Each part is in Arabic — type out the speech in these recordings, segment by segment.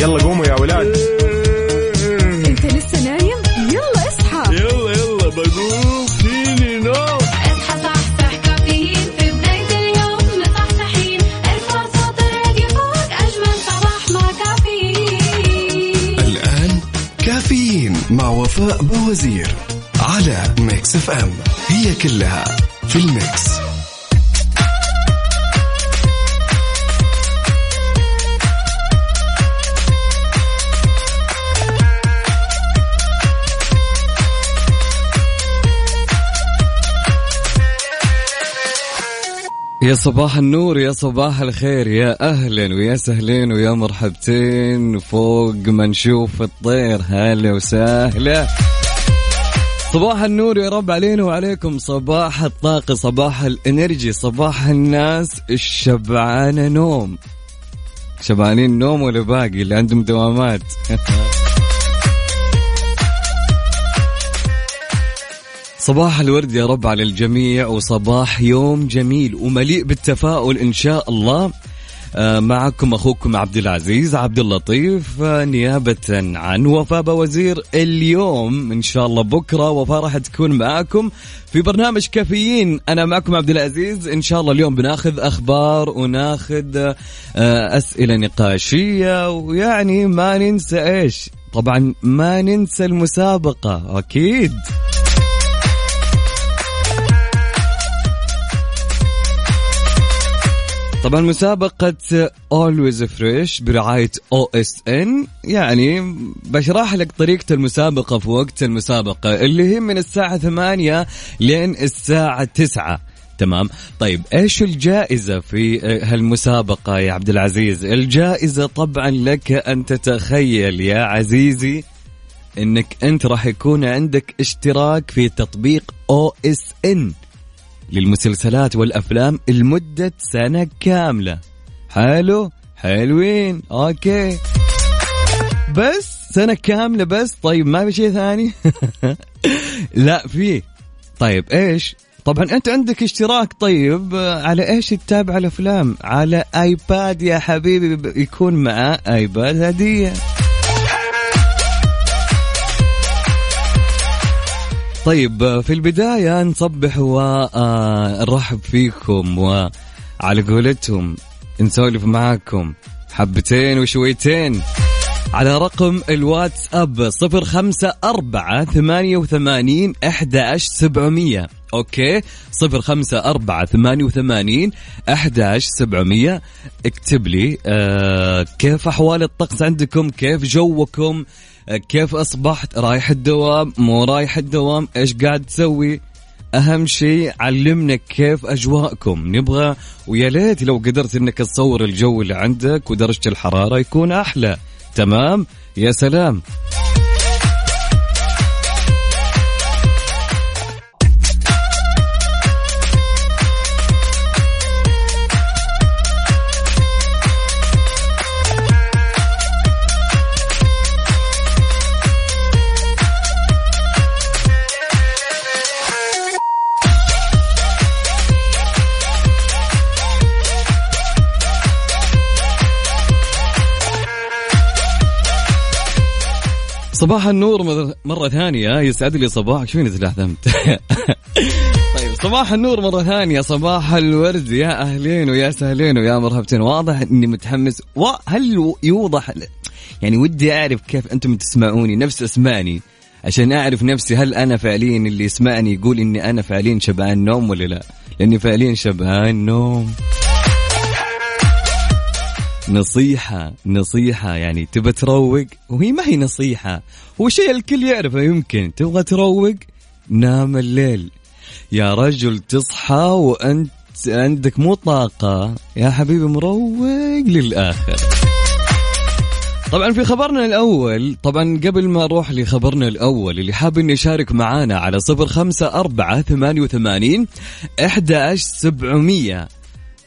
يلا قوموا يا ولاد. انت لسه نايم؟ يلا اصحى. يلا يلا بقوم فيني نوم. اصحى صحصح كافيين. في بداية اليوم مصحصحين ارفع صوت الراديو فوق أجمل صباح مع كافيين. الآن كافيين مع وفاء بوزير على ميكس اف ام. هي كلها في ال mix. يا صباح النور يا صباح الخير يا أهلا ويا سهلين ويا مرحبتين فوق ما نشوف الطير هلا وسهلا. صباح النور يا رب علينا وعليكم. صباح الطاقة صباح الإنرجي صباح الناس الشبعانة نوم. شبعانين نوم ولا باقي؟ اللي عندهم دوامات. صباح الورد يا رب على الجميع وصباح يوم جميل ومليء بالتفاؤل إن شاء الله. آه، معكم أخوكم عبد العزيز عبد اللطيف آه، نيابة عن وفاء وزير اليوم. إن شاء الله بكرة وفاء راح تكون معاكم في برنامج كافيين. أنا معكم عبد العزيز. إن شاء الله اليوم بناخذ أخبار وناخذ آه، أسئلة نقاشية ويعني ما ننسى إيش؟ طبعا ما ننسى المسابقة أكيد. طبعا مسابقة Always Fresh برعاية OSN يعني بشرح لك طريقة المسابقة في وقت المسابقة اللي هي من الساعة 8 لين الساعة 9 تمام؟ طيب إيش الجائزة في هالمسابقة يا عبد العزيز؟ الجائزة طبعا لك أن تتخيل يا عزيزي إنك أنت راح يكون عندك اشتراك في تطبيق OSN للمسلسلات والأفلام لمدة سنة كاملة. حلو؟ حلوين. أوكي. بس سنة كاملة بس؟ طيب ما في شيء ثاني؟ لا في. طيب إيش؟ طبعا أنت عندك اشتراك. طيب على إيش تتابع الأفلام؟ على آيباد يا حبيبي يكون معاه آيباد هدية. طيب في البداية نصبح ونرحب فيكم وعلى قولتهم نسولف معاكم حبتين وشويتين على رقم الواتساب صفر خمسة أربعة ثمانية وثمانين أحد سبعمية. أوكي؟ صفر خمسة أربعة ثمانية وثمانين أحد سبعمية. اكتب لي آه كيف أحوال الطقس عندكم؟ كيف جوكم؟ آه كيف أصبحت؟ رايح الدوام؟ مو رايح الدوام؟ إيش قاعد تسوي؟ أهم شيء علمنا كيف أجواءكم. نبغى ويا ليت لو قدرت إنك تصور الجو اللي عندك ودرجة الحرارة يكون أحلى. تمام؟ يا سلام. صباح النور مر- مرة ثانية. يسعد لي صباحك. شو تلعثمت طيب صباح النور مرة ثانية. صباح الورد. يا أهلين ويا سهلين ويا مرحبتين. واضح إني متحمس. وهل يوضح يعني ودي أعرف كيف أنتم تسمعوني؟ نفس اسمعني عشان أعرف نفسي هل أنا فعليا اللي يسمعني يقول إني أنا فعليا شبعان نوم ولا لا؟ لأني فعليا شبعان نوم نصيحة نصيحة يعني تبى تروق وهي ما هي نصيحة هو شيء الكل يعرفه يمكن تبغى تروق نام الليل. يا رجل تصحى وأنت عندك مو طاقة يا حبيبي مروق للآخر. طبعا في خبرنا الأول طبعا قبل ما أروح لخبرنا الأول اللي حاب إنه يشارك معانا على صفر خمسة أربعة ثمانية وثمانين إحدى سبعمية.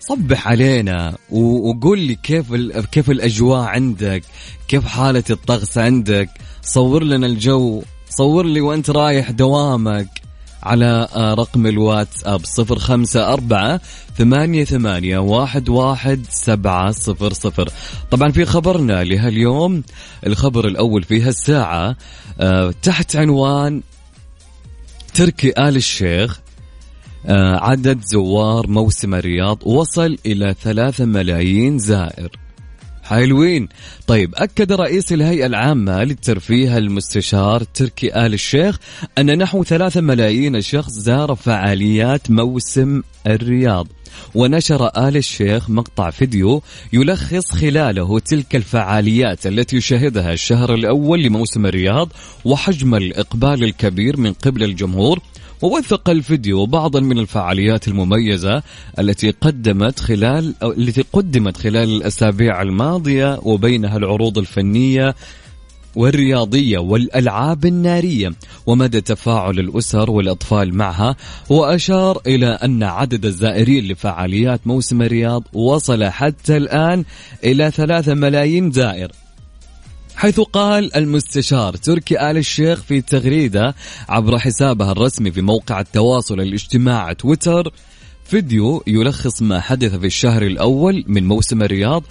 صبح علينا وقول لي كيف كيف الأجواء عندك؟ كيف حالة الطقس عندك؟ صور لنا الجو. صور لي وأنت رايح دوامك على آه، رقم الواتساب صفر خمسة أربعة ثمانية ثمانية واحد واحد سبعة صفر صفر. طبعا في خبرنا لهاليوم الخبر الأول في هالساعة آه، تحت عنوان تركي آل الشيخ. عدد زوار موسم الرياض وصل إلى ثلاثة ملايين زائر. حلوين. طيب أكد رئيس الهيئة العامة للترفيه المستشار تركي آل الشيخ أن نحو ثلاثة ملايين شخص زار فعاليات موسم الرياض. ونشر آل الشيخ مقطع فيديو يلخص خلاله تلك الفعاليات التي يشاهدها الشهر الأول لموسم الرياض وحجم الإقبال الكبير من قبل الجمهور ووثق الفيديو بعضا من الفعاليات المميزة التي قدمت خلال أو التي قدمت خلال الأسابيع الماضية وبينها العروض الفنية والرياضية والألعاب النارية ومدى تفاعل الأسر والأطفال معها وأشار إلى أن عدد الزائرين لفعاليات موسم الرياض وصل حتى الآن إلى ثلاثة ملايين زائر. حيث قال المستشار تركي آل الشيخ في تغريدة عبر حسابها الرسمي في موقع التواصل الاجتماعي تويتر. فيديو يلخص ما حدث في الشهر الأول من موسم الرياض.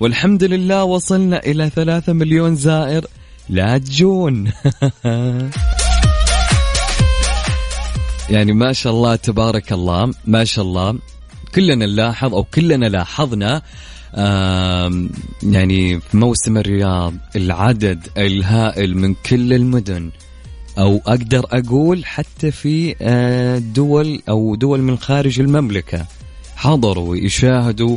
والحمد لله وصلنا إلى ثلاثة مليون زائر. لا تجون. يعني ما شاء الله تبارك الله ما شاء الله. كلنا نلاحظ أو كلنا لاحظنا يعني في موسم الرياض العدد الهائل من كل المدن أو أقدر أقول حتى في آه، دول أو دول من خارج المملكة حضروا يشاهدوا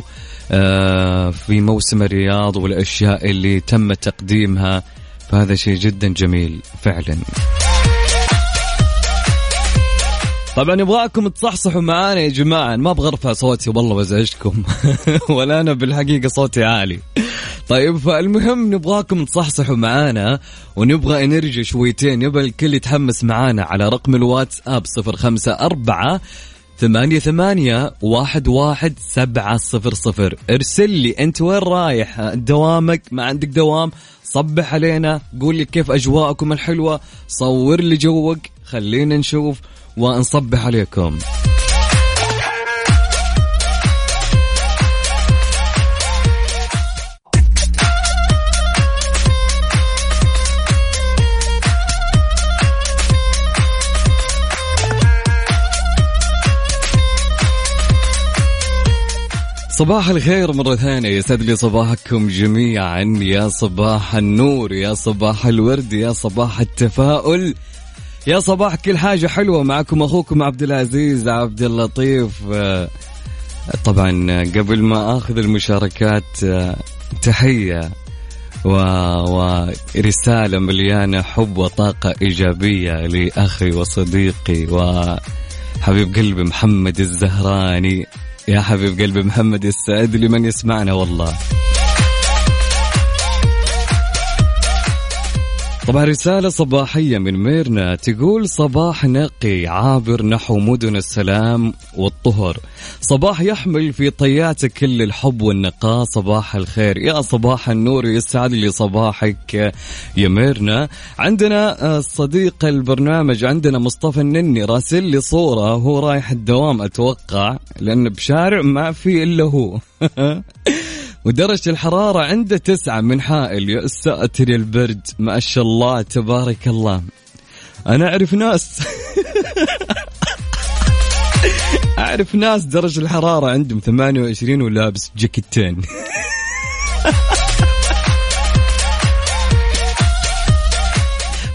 آه، في موسم الرياض والأشياء اللي تم تقديمها فهذا شيء جدا جميل فعلا. طبعا يبغاكم تصحصحوا معانا يا جماعة. ما أبغى ارفع صوتي والله بزعجكم. ولا أنا بالحقيقة صوتي عالي. طيب فالمهم نبغاكم تصحصحوا معانا ونبغى نرجع شويتين. يبغى الكل يتحمس معانا على رقم الواتساب صفر خمسة أربعة ثمانية ثمانية واحد واحد سبعة صفر صفر. ارسل لي أنت وين رايح؟ دوامك ما عندك دوام. صبح علينا قول لي كيف أجواءكم الحلوة. صور لي جوك خلينا نشوف. ونصبح عليكم. صباح الخير مرة ثانية. يسعد لي صباحكم جميعا. يا صباح النور يا صباح الورد يا صباح التفاؤل. يا صباح كل حاجة حلوة معكم أخوكم عبد العزيز عبد اللطيف. آه، طبعا قبل ما أخذ المشاركات آه، تحية و... ورسالة مليانة حب وطاقة إيجابية لأخي وصديقي وحبيب قلبي محمد الزهراني. يا حبيب قلبي محمد يستعد لمن يسمعنا والله. طبعا رسالة صباحية من ميرنا تقول صباح نقي عابر نحو مدن السلام والطهر. صباح يحمل في طياته كل الحب والنقاء صباح الخير. يا صباح النور يسعد لي صباحك يا ميرنا. عندنا آه، صديق البرنامج عندنا مصطفى النني راسل لي صورة وهو رايح الدوام أتوقع لأن بشارع ما في إلا هو. ودرجة الحرارة عنده تسعة من حائل. يا ساتر البرد. ما شاء الله. تبارك الله. أنا أعرف ناس. أعرف ناس درجة الحرارة عندهم 28 ولابس جاكيتين.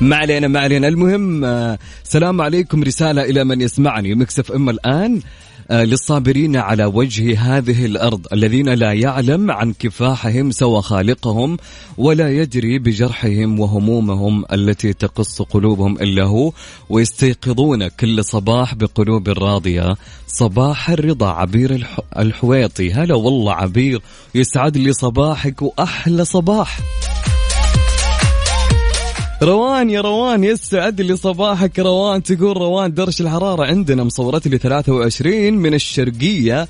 ما علينا ما علينا. المهم آه، سلام عليكم. رسالة إلى من يسمعني. مكسف إما الآن. للصابرين على وجه هذه الأرض الذين لا يعلم عن كفاحهم سوى خالقهم ولا يدري بجرحهم وهمومهم التي تقص قلوبهم إلا هو ويستيقظون كل صباح بقلوب راضية. صباح الرضا عبير الح... الحويطي. هلا والله عبير يسعد لي صباحك وأحلى صباح. روان يا روان يسعد لي صباحك روان تقول روان درجة الحرارة عندنا مصورت لي 23 من الشرقية.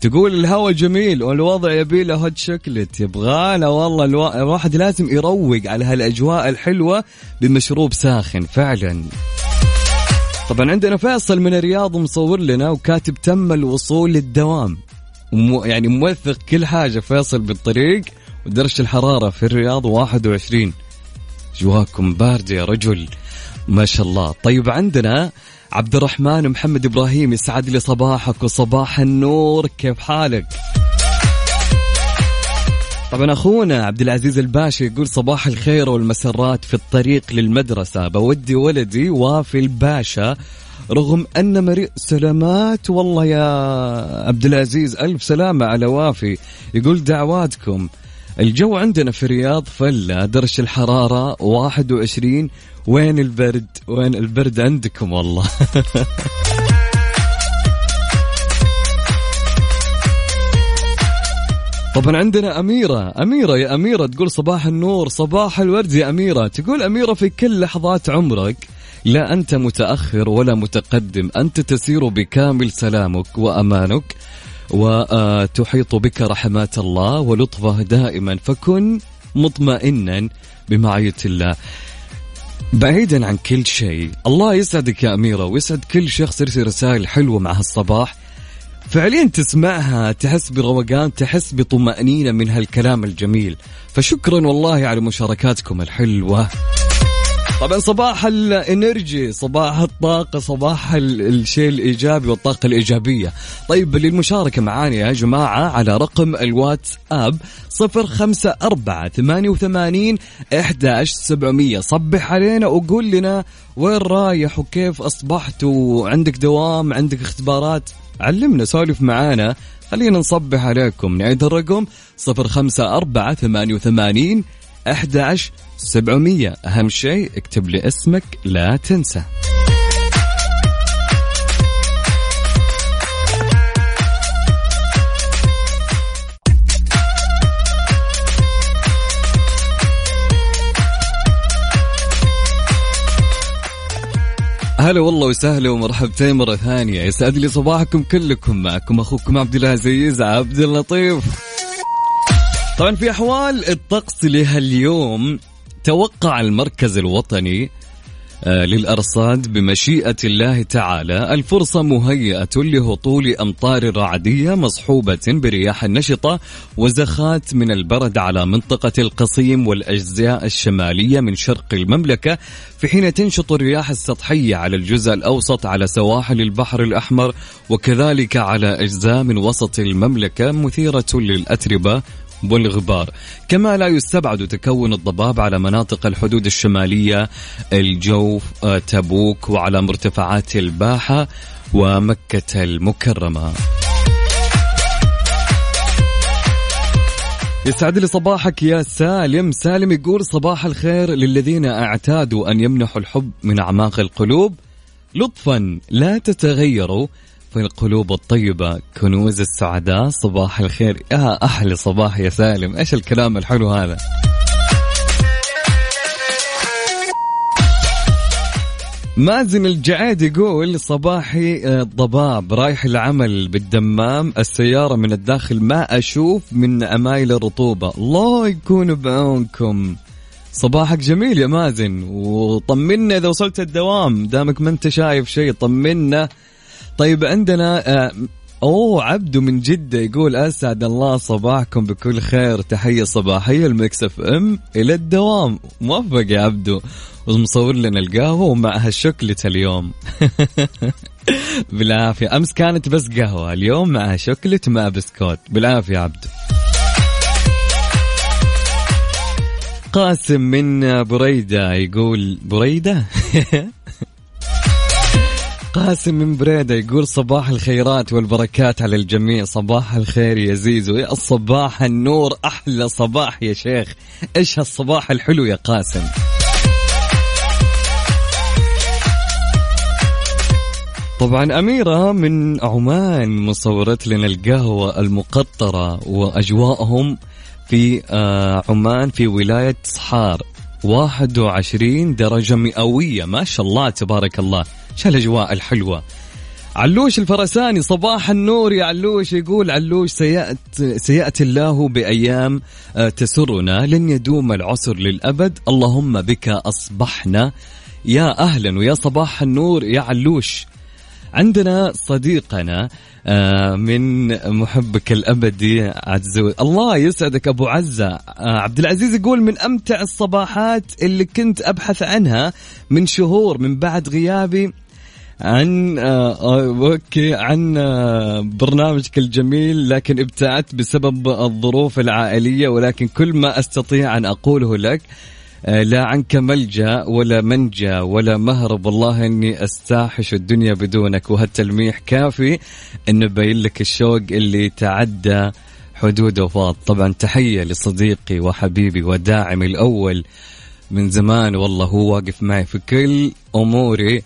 تقول الهواء جميل والوضع يبي له هوت شوكلت يبغانا والله الوا... الواحد لازم يروق على هالأجواء الحلوة بمشروب ساخن فعلا. طبعا عندنا فيصل من الرياض مصور لنا وكاتب تم الوصول للدوام. ومو يعني موثق كل حاجة فيصل بالطريق. ودرجة الحرارة في الرياض 21 جواكم باردة يا رجل. ما شاء الله. طيب عندنا عبد الرحمن محمد إبراهيم يسعد لي صباحك وصباح النور. كيف حالك؟ طبعا أخونا عبد العزيز الباشا يقول صباح الخير والمسرات في الطريق للمدرسة. بودي ولدي وافي الباشا رغم أن مريء سلامات. والله يا عبد العزيز ألف سلامة على وافي. يقول دعواتكم. الجو عندنا في الرياض فلة درجة الحرارة 21 وين البرد؟ وين البرد عندكم والله؟ طبعا عندنا أميرة أميرة يا أميرة تقول صباح النور صباح الورد يا أميرة. تقول أميرة في كل لحظات عمرك لا أنت متأخر ولا متقدم أنت تسير بكامل سلامك وأمانك. وتحيط بك رحمات الله ولطفه دائما. فكن مطمئنا بمعية الله. بعيدا عن كل شيء الله يسعدك يا أميرة ويسعد كل شخص يرسل رسائل حلوة مع هالصباح. فعليا تسمعها تحس بروقان تحس بطمأنينة من هالكلام الجميل. فشكرا والله على مشاركاتكم الحلوة. طبعا صباح الإنرجي صباح الطاقة صباح ال- الشيء الإيجابي والطاقة الإيجابية. طيب للمشاركة معانا يا جماعة على رقم الواتساب صفر خمسة أربعة ثمانية وثمانين إحداش سبعمية. صبح علينا وقول لنا وين رايح وكيف أصبحت وعندك دوام؟ عندك اختبارات؟ علمنا سولف معانا. خلينا نصبح عليكم. نعيد الرقم صفر خمسة أربعة ثمانية وثمانين 11 700 أهم شيء اكتب لي اسمك لا تنسى. هلا والله وسهلا ومرحبتين مرة ثانية. يسعد لي صباحكم كلكم. معكم أخوكم عبد العزيز عبد اللطيف. طبعا في أحوال الطقس لهاليوم توقع المركز الوطني آه، للأرصاد بمشيئة الله تعالى الفرصة مهيئة لهطول أمطار رعدية مصحوبة برياح نشطة وزخات من البرد على منطقة القصيم والأجزاء الشمالية من شرق المملكة في حين تنشط الرياح السطحية على الجزء الأوسط على سواحل البحر الأحمر وكذلك على أجزاء من وسط المملكة مثيرة للأتربة والغبار. كما لا يستبعد تكون الضباب على مناطق الحدود الشمالية الجوف آه، تبوك وعلى مرتفعات الباحة ومكة المكرمة. يسعد لي صباحك يا سالم. سالم يقول صباح الخير للذين اعتادوا أن يمنحوا الحب من أعماق القلوب. لطفا لا تتغيروا. في القلوب الطيبة. كنوز السعداء صباح الخير. يا أحلى صباح يا سالم. إيش الكلام الحلو هذا؟ مازن الجعيد يقول صباحي آه، ضباب. رايح العمل بالدمام. السيارة من الداخل ما أشوف من أمايل الرطوبة. الله يكون بعونكم. صباحك جميل يا مازن. وطمنا إذا وصلت الدوام. دامك ما أنت شايف شيء طمنا. طيب عندنا آه، أوه عبدو من جدة يقول أسعد الله صباحكم بكل خير تحية صباحية المكس إف إم إلى الدوام. موفق يا عبدو ومصور لنا القهوة ومعها شوكلت اليوم. بالعافية أمس كانت بس قهوة اليوم معها شوكلت مع بسكوت. بالعافية عبدو. قاسم من بريدة يقول بريدة؟ قاسم من بريدة يقول صباح الخيرات والبركات على الجميع. صباح الخير يا زيزو. يا الصباح النور أحلى صباح يا شيخ. إيش هالصباح الحلو يا قاسم؟ طبعا أميرة من عمان مصورت لنا القهوة المقطرة وأجواءهم في آه، عمان في ولاية صحار 21 درجة مئوية. ما شاء الله تبارك الله. شو الأجواء الحلوة. علوش الفرساني صباح النور يا علوش. يقول علوش سيأتي, سيأتي الله بأيام آه، تسرنا لن يدوم العسر للأبد. اللهم بك أصبحنا. يا أهلا ويا صباح النور يا علوش. عندنا صديقنا آه، من محبك الابدي عزوز الله يسعدك أبو عزة. آه، عبد العزيز يقول من أمتع الصباحات اللي كنت أبحث عنها من شهور من بعد غيابي عن آه آه، okay عن آه برنامجك الجميل لكن ابتعدت بسبب الظروف العائلية ولكن كل ما أستطيع أن أقوله لك لا عنك ملجأ ولا منجأ ولا مهرب. والله إني أستاحش الدنيا بدونك وهالتلميح كافي إنه يبين لك الشوق اللي تعدى حدود وفاض. طبعا تحية لصديقي وحبيبي وداعمي الأول من زمان والله هو واقف معي في كل أموري.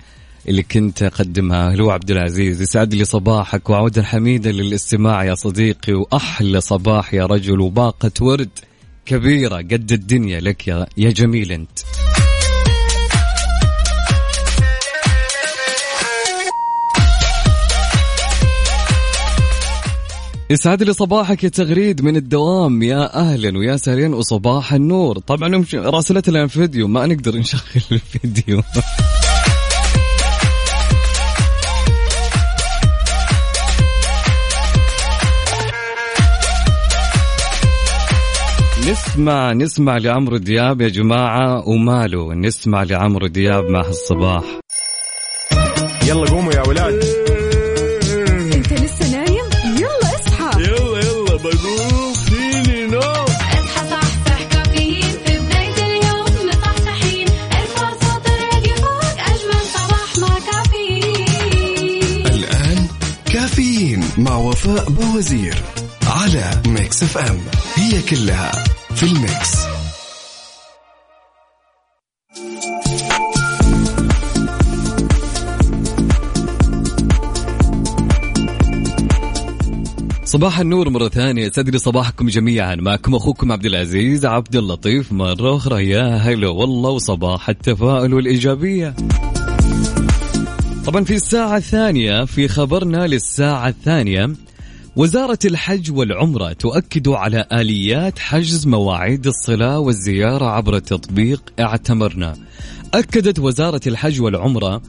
اللي كنت أقدمها. هو عبد العزيز يسعد لي صباحك وعودا حميدا للاستماع يا صديقي وأحلى صباح يا رجل وباقة ورد كبيرة. قد الدنيا لك يا يا جميل أنت. يسعد لي صباحك يا تغريد من الدوام. يا أهلا ويا سهلين وصباح النور. طبعا راسلت لنا فيديو ما نقدر نشغل الفيديو. نسمع نسمع لعمرو دياب يا جماعة وماله. نسمع لعمرو دياب مع الصباح يلا قوموا يا ولاد. انت لسه نايم؟ يلا اصحى. يلا يلا بقوم. فيني نوم. اصحى صحصح كافيين. في بداية اليوم مصحصحين ارفع صوت الراديو فوق أجمل صباح مع كافيين. الآن كافيين مع وفاء بوزير على ميكس اف ام. هي كلها في ال mix. صباح النور مرة ثانية. سدري صباحكم جميعا. معكم أخوكم عبد العزيز عبد اللطيف. مرة أخرى يا هلا والله وصباح التفاؤل والإيجابية. طبعا في الساعة الثانية في خبرنا للساعة الثانية وزارة الحج والعمرة تؤكد على آليات حجز مواعيد الصلاة والزيارة عبر تطبيق اعتمرنا. أكدت وزارة الحج والعمرة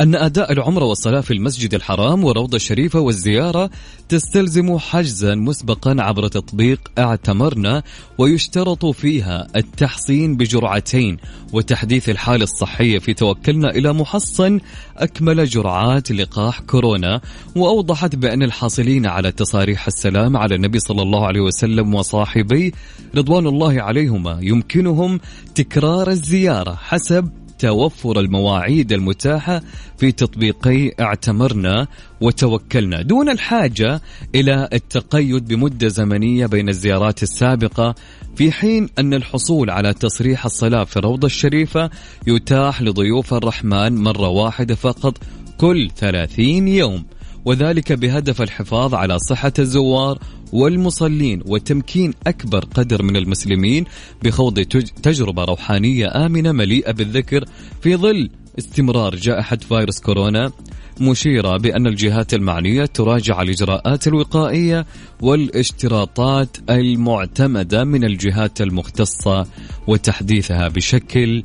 أن أداء العمرة والصلاة في المسجد الحرام والروضة الشريفة والزيارة تستلزم حجزا مسبقا عبر تطبيق اعتمرنا ويشترط فيها التحصين بجرعتين وتحديث الحالة الصحية في توكلنا إلى محصن أكمل جرعات لقاح كورونا وأوضحت بأن الحاصلين على تصاريح السلام على النبي صلى الله عليه وسلم وصاحبيه رضوان الله عليهما يمكنهم تكرار الزيارة حسب توفر المواعيد المتاحة في تطبيقي اعتمرنا وتوكلنا. دون الحاجة إلى التقيد بمدة زمنية بين الزيارات السابقة في حين أن الحصول على تصريح الصلاة في الروضة الشريفة يتاح لضيوف الرحمن مرة واحدة فقط كل 30 يوم وذلك بهدف الحفاظ على صحة الزوار والمصلين وتمكين أكبر قدر من المسلمين بخوض تج- تجربة روحانية آمنة مليئة بالذكر في ظل استمرار جائحة فيروس كورونا مشيرة بأن الجهات المعنية تراجع الإجراءات الوقائية والاشتراطات المعتمدة من الجهات المختصة وتحديثها بشكل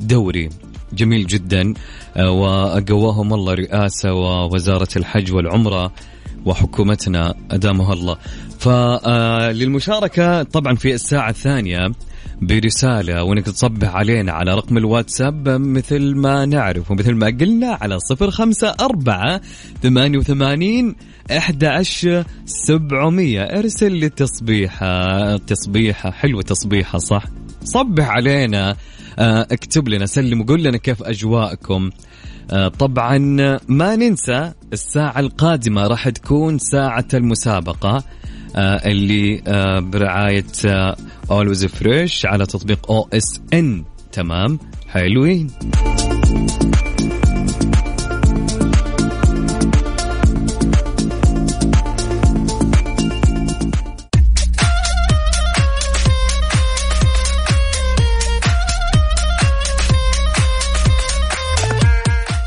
دوري. جميل جدا آه، وقواهم الله رئاسة ووزارة الحج والعمرة وحكومتنا أدامها الله. فللمشاركة طبعا في الساعة الثانية برسالة وإنك تصبح علينا على رقم الواتساب مثل ما نعرف ومثل ما قلنا على صفر خمسة أربعة ثمانية وثمانين أحد سبعمية. ارسل لي تصبيحة تصبيحة حلوة تصبيحة صح. صبح علينا آه، اكتب لنا سلم وقول لنا كيف أجواءكم. طبعا ما ننسى الساعة القادمة راح تكون ساعة المسابقة آه، اللي آه، برعاية اولويز فريش على تطبيق ان تمام؟ حلوين.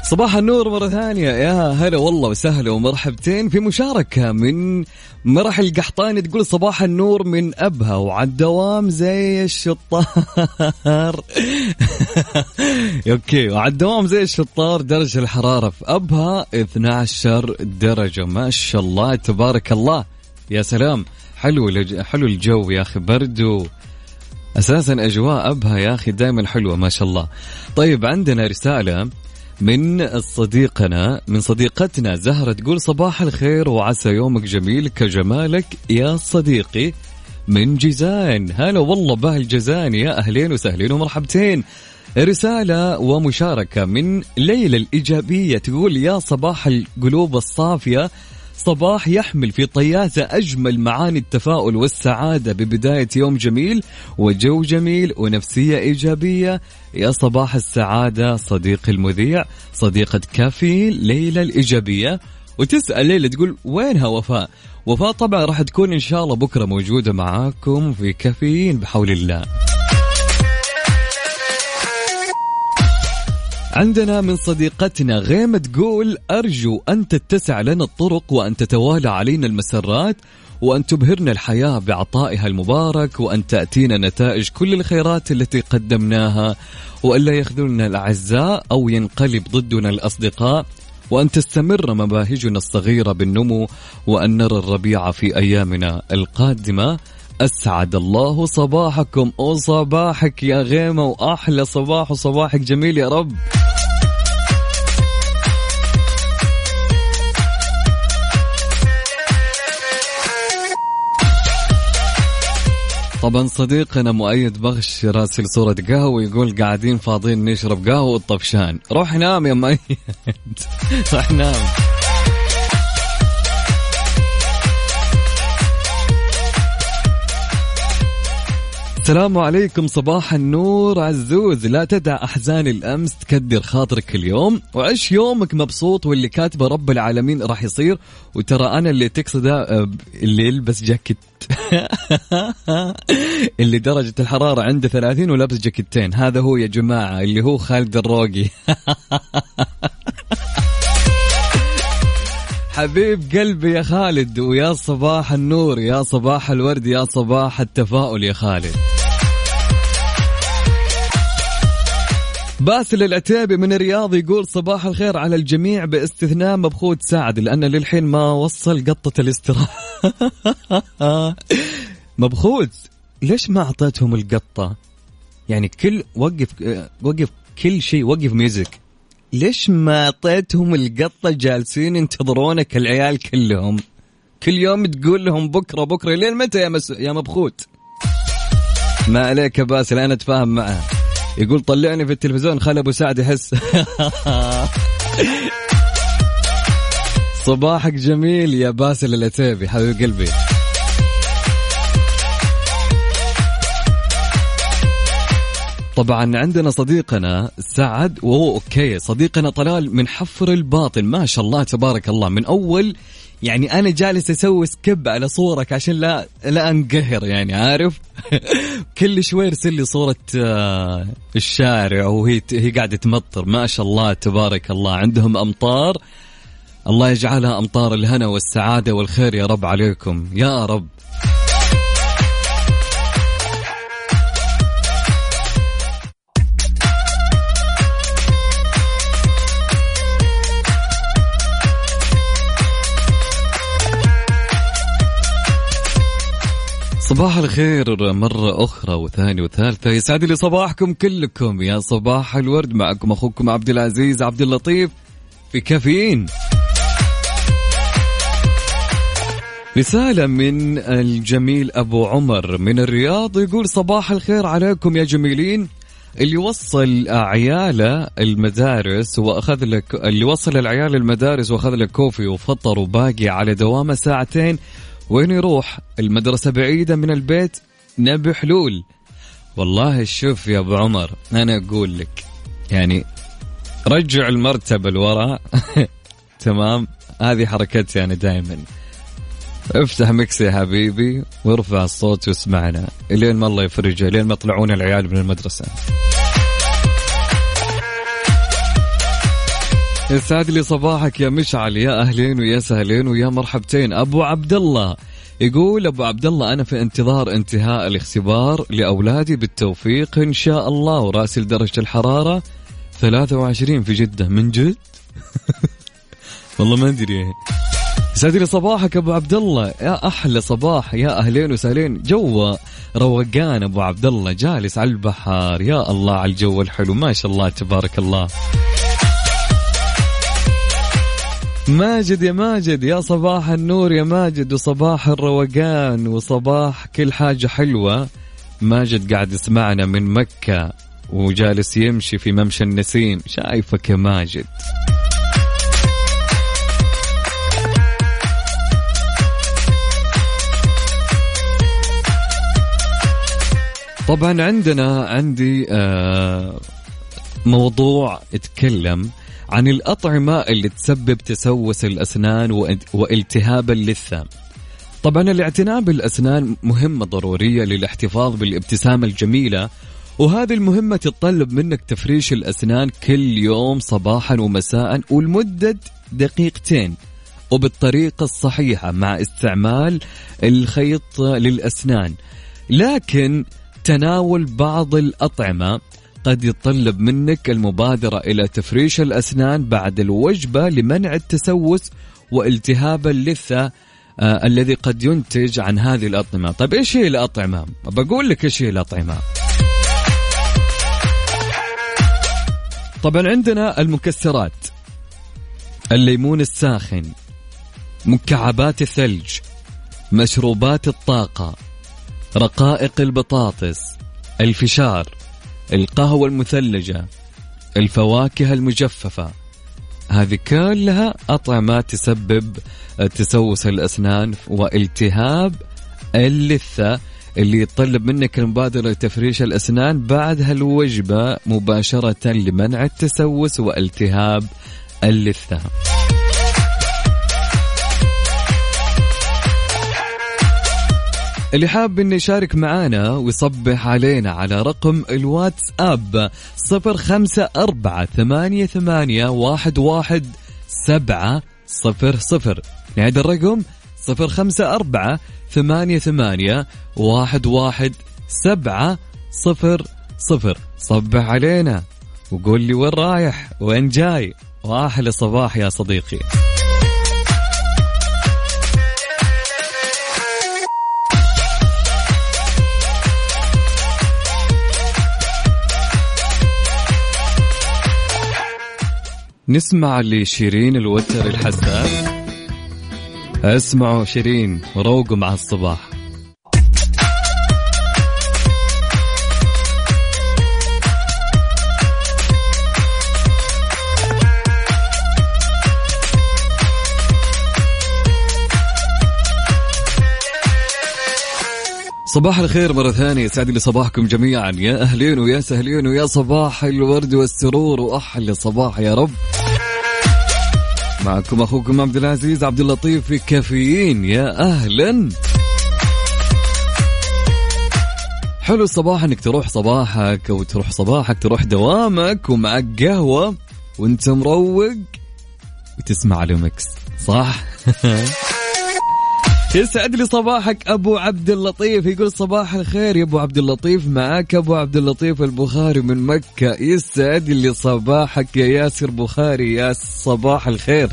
صباح النور مرة ثانية. يا هلا والله وسهلا ومرحبتين. في مشاركة من مرح القحطاني تقول صباح النور من أبها وعلى الدوام زي الشطار. أوكي وعلى الدوام زي الشطار درجة الحرارة في أبها 12 درجة. ما شاء الله تبارك الله. يا سلام. حلو لج- حلو الجو يا أخي برد أساسا أجواء أبها يا أخي دائما حلوة ما شاء الله. طيب عندنا رسالة. من صديقنا من صديقتنا زهرة تقول صباح الخير وعسى يومك جميل كجمالك يا صديقي. من جيزان هلا والله به الجزان يا أهلين وسهلين ومرحبتين. رسالة ومشاركة من ليلى الإيجابية تقول يا صباح القلوب الصافية صباح يحمل في طياته أجمل معاني التفاؤل والسعادة ببداية يوم جميل وجو جميل ونفسية إيجابية. يا صباح السعادة صديقي المذيع صديقة كافيين ليلى الإيجابية. وتسأل ليلى تقول وينها وفاء؟ وفاء طبعا راح تكون إن شاء الله بكرة موجودة معاكم في كافيين بحول الله. عندنا من صديقتنا غيمة تقول أرجو أن تتسع لنا الطرق وأن تتوالى علينا المسرات وأن تبهرنا الحياة بعطائها المبارك وأن تأتينا نتائج كل الخيرات التي قدمناها وألا يخذلنا الأعزاء أو ينقلب ضدنا الأصدقاء وأن تستمر مباهجنا الصغيرة بالنمو وأن نرى الربيع في أيامنا القادمة. أسعد الله صباحكم. وصباحك يا غيمة وأحلى صباح وصباحك جميل يا رب. طبعا صديقنا مؤيد بغش راسل صورة قهوة يقول قاعدين فاضيين نشرب قهوة والطفشان. روح نام يا مؤيد. روح نام. السلام عليكم صباح النور عزوز. لا تدع أحزان الأمس تكدر خاطرك اليوم. وعيش يومك مبسوط واللي كاتبه رب العالمين راح يصير. وترى أنا اللي تقصده آه، اللي يلبس جاكيت. اللي درجة الحرارة عنده 30 ولابس جاكيتين. هذا هو يا جماعة اللي هو خالد الروقي. حبيب قلبي يا خالد ويا صباح النور يا صباح الورد يا صباح التفاؤل يا خالد. باسل العتيبي من الرياض يقول صباح الخير على الجميع باستثناء مبخوت سعد لأن للحين ما وصل قطة الاستراحة. مبخوت ليش ما أعطيتهم القطة؟ يعني كل وقف وقف كل شيء وقف music. ليش ما أعطيتهم القطة جالسين ينتظرونك العيال كلهم؟ كل يوم تقول لهم بكرة بكرة لين متى يا مس... يا مبخوت؟ ما عليك يا باسل أنا أتفاهم معه. يقول طلعني في التلفزيون خل أبو سعد يحس. صباحك جميل يا باسل العتيبي حبيب قلبي. طبعا عندنا صديقنا سعد وهو okay صديقنا طلال من حفر الباطن. ما شاء الله تبارك الله من أول يعني أنا جالس أسوي skip على صورك عشان لا لا أنقهر يعني عارف؟ كل شوي يرسل لي صورة آه، الشارع وهي هي قاعدة تمطر. ما شاء الله تبارك الله. عندهم أمطار. الله يجعلها أمطار الهنا والسعادة والخير يا رب عليكم. يا رب. صباح الخير مرة أخرى وثانية وثالثة. يسعد لي صباحكم كلكم. يا صباح الورد معكم أخوكم عبد العزيز عبد اللطيف في كافيين. رسالة من الجميل أبو عمر من الرياض يقول صباح الخير عليكم يا جميلين. اللي وصل عياله المدارس وأخذ لك اللي وصل العيال المدارس وأخذ لك كوفي وفطر وباقي على دوامه ساعتين وين يروح؟ المدرسة بعيدة من البيت؟ نبي حلول. والله شوف يا أبو عمر أنا أقول لك يعني رجع المرتبة لورا. تمام؟ هذه حركتي أنا دائما افتح مكس يا حبيبي وارفع الصوت واسمعنا. إلين ما الله يفرجها إلين ما يطلعون العيال من المدرسة. يسعد لي صباحك يا مشعل يا أهلين ويا سهلين ويا مرحبتين. أبو عبد الله يقول أبو عبد الله أنا في انتظار انتهاء الاختبار لأولادي بالتوفيق إن شاء الله وراسل درجه الحرارة 23 في جدة. من جد؟ والله ما أدري. يسعد لي صباحك أبو عبد الله يا أحلى صباح يا أهلين وسهلين. جو روقان أبو عبد الله جالس على البحر يا الله على الجو الحلو. ما شاء الله تبارك الله. ماجد يا ماجد يا صباح النور يا ماجد وصباح الروقان وصباح كل حاجة حلوة. ماجد قاعد يسمعنا من مكة وجالس يمشي في ممشى النسيم. شايفك يا ماجد. طبعا عندنا عندي آه موضوع يتكلم عن الأطعمة اللي تسبب تسوس الأسنان والتهاب اللثة. طبعا الاعتناء بالأسنان مهمة ضرورية للاحتفاظ بالابتسامة الجميلة وهذه المهمة تتطلب منك تفريش الأسنان كل يوم صباحا ومساء ولمدة دقيقتين وبالطريقة الصحيحة مع استعمال الخيط للأسنان. لكن تناول بعض الأطعمة قد يتطلب منك المبادرة إلى تفريش الأسنان بعد الوجبة لمنع التسوس والتهاب اللثة آه الذي قد ينتج عن هذه الأطعمة طيب إيش هي الأطعمة؟ بقول لك إيش هي الأطعمة طبعا عندنا المكسرات الليمون الساخن مكعبات الثلج مشروبات الطاقة رقائق البطاطس الفشار القهوة المثلجة الفواكه المجففة هذه كلها أطعمة تسبب تسوس الأسنان والتهاب اللثة اللي يتطلب منك المبادرة لتفريش الأسنان بعد هالوجبة مباشرة لمنع التسوس والتهاب اللثة. اللي حاب انه يشارك معانا ويصبح علينا على رقم الواتس اب صفر خمسة أربعة ثمانية ثمانية واحد واحد سبعة صفر صفر. نعيد الرقم صفر خمسة أربعة ثمانية ثمانية واحد واحد سبعة صفر صفر. صبح علينا وقول لي وين رايح وين جاي. وأحلى صباح يا صديقي. نسمع لشيرين الوتر الحساس اسمعوا شيرين وروقوا مع الصباح. صباح الخير مرة ثانية يسعد لي صباحكم جميعا. يا أهلين ويا سهلين ويا صباح الورد والسرور وأحلى صباح يا رب. معكم أخوكم عبد العزيز عبد اللطيف في كافيين. يا أهلا. حلو الصباح إنك تروح صباحك أو تروح صباحك تروح دوامك ومعك قهوة وأنت مروق وتسمع لمكس صح؟ يسعد لي صباحك أبو عبد اللطيف. يقول صباح الخير يا أبو عبد اللطيف. معاك أبو عبد اللطيف البخاري من مكة. يسعد لي صباحك يا ياسر بخاري. يا صباح الخير.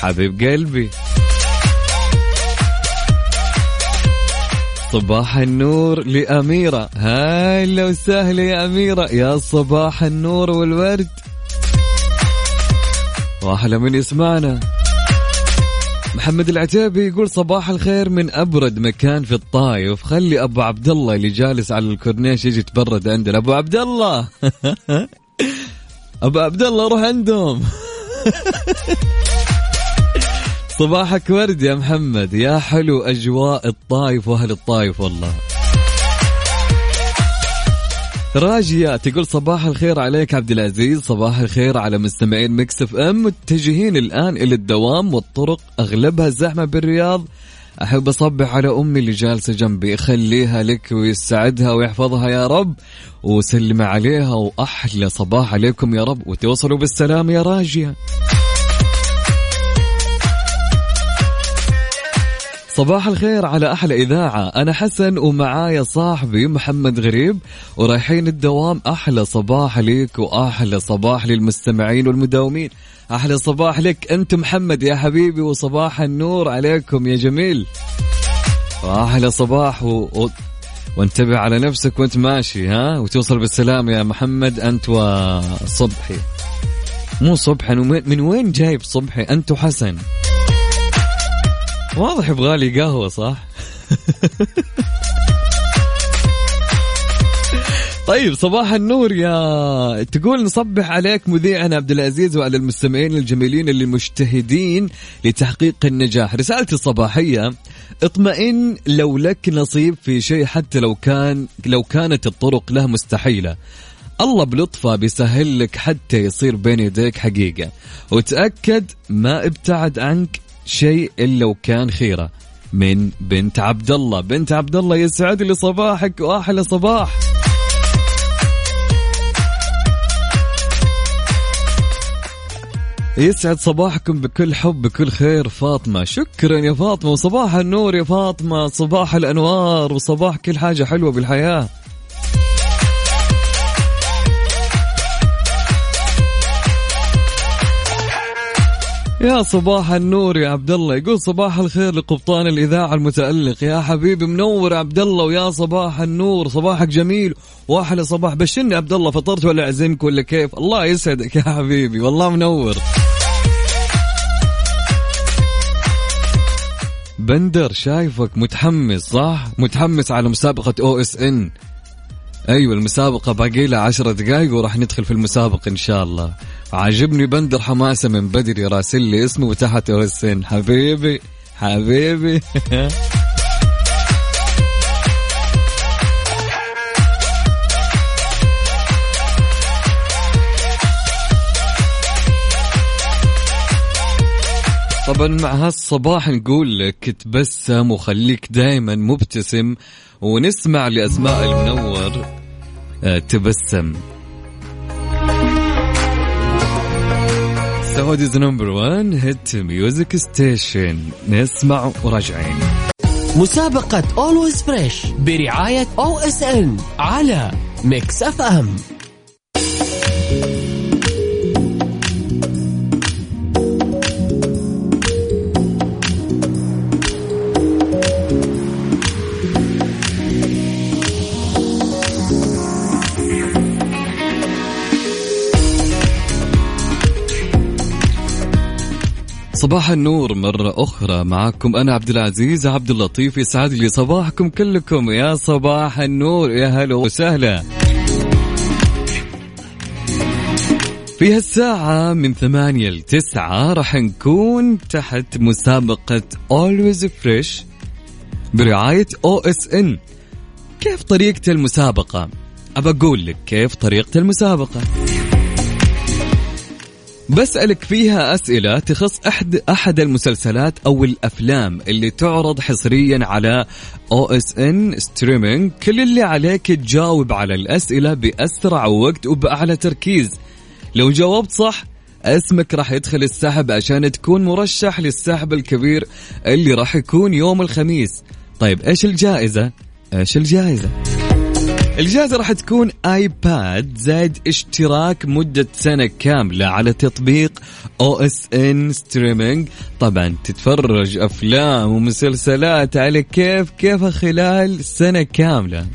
حبيب قلبي. صباح النور لأميرة. هلا وسهلا يا أميرة. يا صباح النور والورد. واحلى من يسمعنا. محمد العتيبي يقول صباح الخير من أبرد مكان في الطايف. خلي أبو عبد الله اللي جالس على الكورنيش يجي يتبرد عندنا. أبو عبد الله! أبو عبد الله روح عندهم! صباحك ورد يا محمد. يا حلو أجواء الطايف وأهل الطايف والله. راجية تقول صباح الخير عليك عبد العزيز صباح الخير على مستمعين مكس اف ام متجهين الآن إلى الدوام والطرق أغلبها زحمة بالرياض. أحب أصبح على أمي اللي جالسة جنبي خليها لك ويسعدها ويحفظها يا رب وسلم عليها وأحلى صباح عليكم يا رب وتوصلوا بالسلام يا راجية. صباح الخير على أحلى إذاعة. أنا حسن ومعايا صاحبي محمد غريب ورايحين الدوام. أحلى صباح ليك وأحلى صباح للمستمعين والمداومين. أحلى صباح لك أنت محمد يا حبيبي وصباح النور عليكم يا جميل. وأحلى صباح و... و... وانتبه على نفسك وأنت ماشي ها؟ وتوصل بالسلام يا محمد أنت وصبحي. مو صبحي من وين جايب صبحي؟ أنت وحسن. واضح يبغالي قهوة صح؟ طيب صباح النور يا تقول نصبح عليك مذيعنا عبد العزيز وعلى المستمعين الجميلين اللي مجتهدين لتحقيق النجاح. رسالتي الصباحية اطمئن لو لك نصيب في شيء حتى لو كان لو كانت الطرق له مستحيلة. الله بلطفه بيسهل لك حتى يصير بين يديك حقيقة. وتأكد ما ابتعد عنك شيء إلا وكان خيرة من بنت عبد الله بنت عبد الله يسعد لي صباحك وأحلى صباح. يسعد صباحكم بكل حب بكل خير. فاطمة شكرا يا فاطمة وصباح النور يا فاطمة صباح الأنوار وصباح كل حاجة حلوة بالحياة. يا صباح النور يا عبد الله يقول صباح الخير لقبطان الإذاعة المتألق. يا حبيبي منور عبد الله ويا صباح النور. صباحك جميل وأحلى صباح. بشرني عبد الله فطرت ولا اعزمك ولا كيف؟ الله يسعدك يا حبيبي. والله منور. بندر شايفك متحمس صح؟ متحمس على مسابقة أو إس إن. أيوه المسابقة باقي لها 10 دقائق وراح ندخل في المسابقة إن شاء الله. عاجبني بندر حماسه من بدري راسل لي اسمه وتحت ارسن حبيبي حبيبي. طبعا مع هالصباح نقول لك تبسم وخليك دائما مبتسم ونسمع لأسماء المنور آه، تبسم. Saudi's number 1 hit music station نسمع وراجعين. مسابقة Always Fresh برعاية OSN على Mix FM صباح النور مرة أخرى معكم أنا عبد العزيز عبد اللطيف يسعد لي صباحكم كلكم. يا صباح النور يا هلا وسهلا. في هالساعة من ثمانية لتسعة راح نكون تحت مسابقة Always Fresh برعاية OSN كيف طريقة المسابقة؟ أبى أقول لك كيف طريقة المسابقة. بسألك فيها أسئلة تخص أحد أحد المسلسلات أو الأفلام اللي تعرض حصريا على OSN streaming كل اللي عليك تجاوب على الأسئلة بأسرع وقت وبأعلى تركيز لو جاوبت صح اسمك راح يدخل السحب عشان تكون مرشح للسحب الكبير اللي راح يكون يوم الخميس طيب إيش الجائزة؟ إيش الجائزة؟ الجائزة راح تكون iPad زائد اشتراك مدة سنة كاملة على تطبيق OSN streaming طبعا تتفرج أفلام ومسلسلات على كيف كيف خلال سنة كاملة.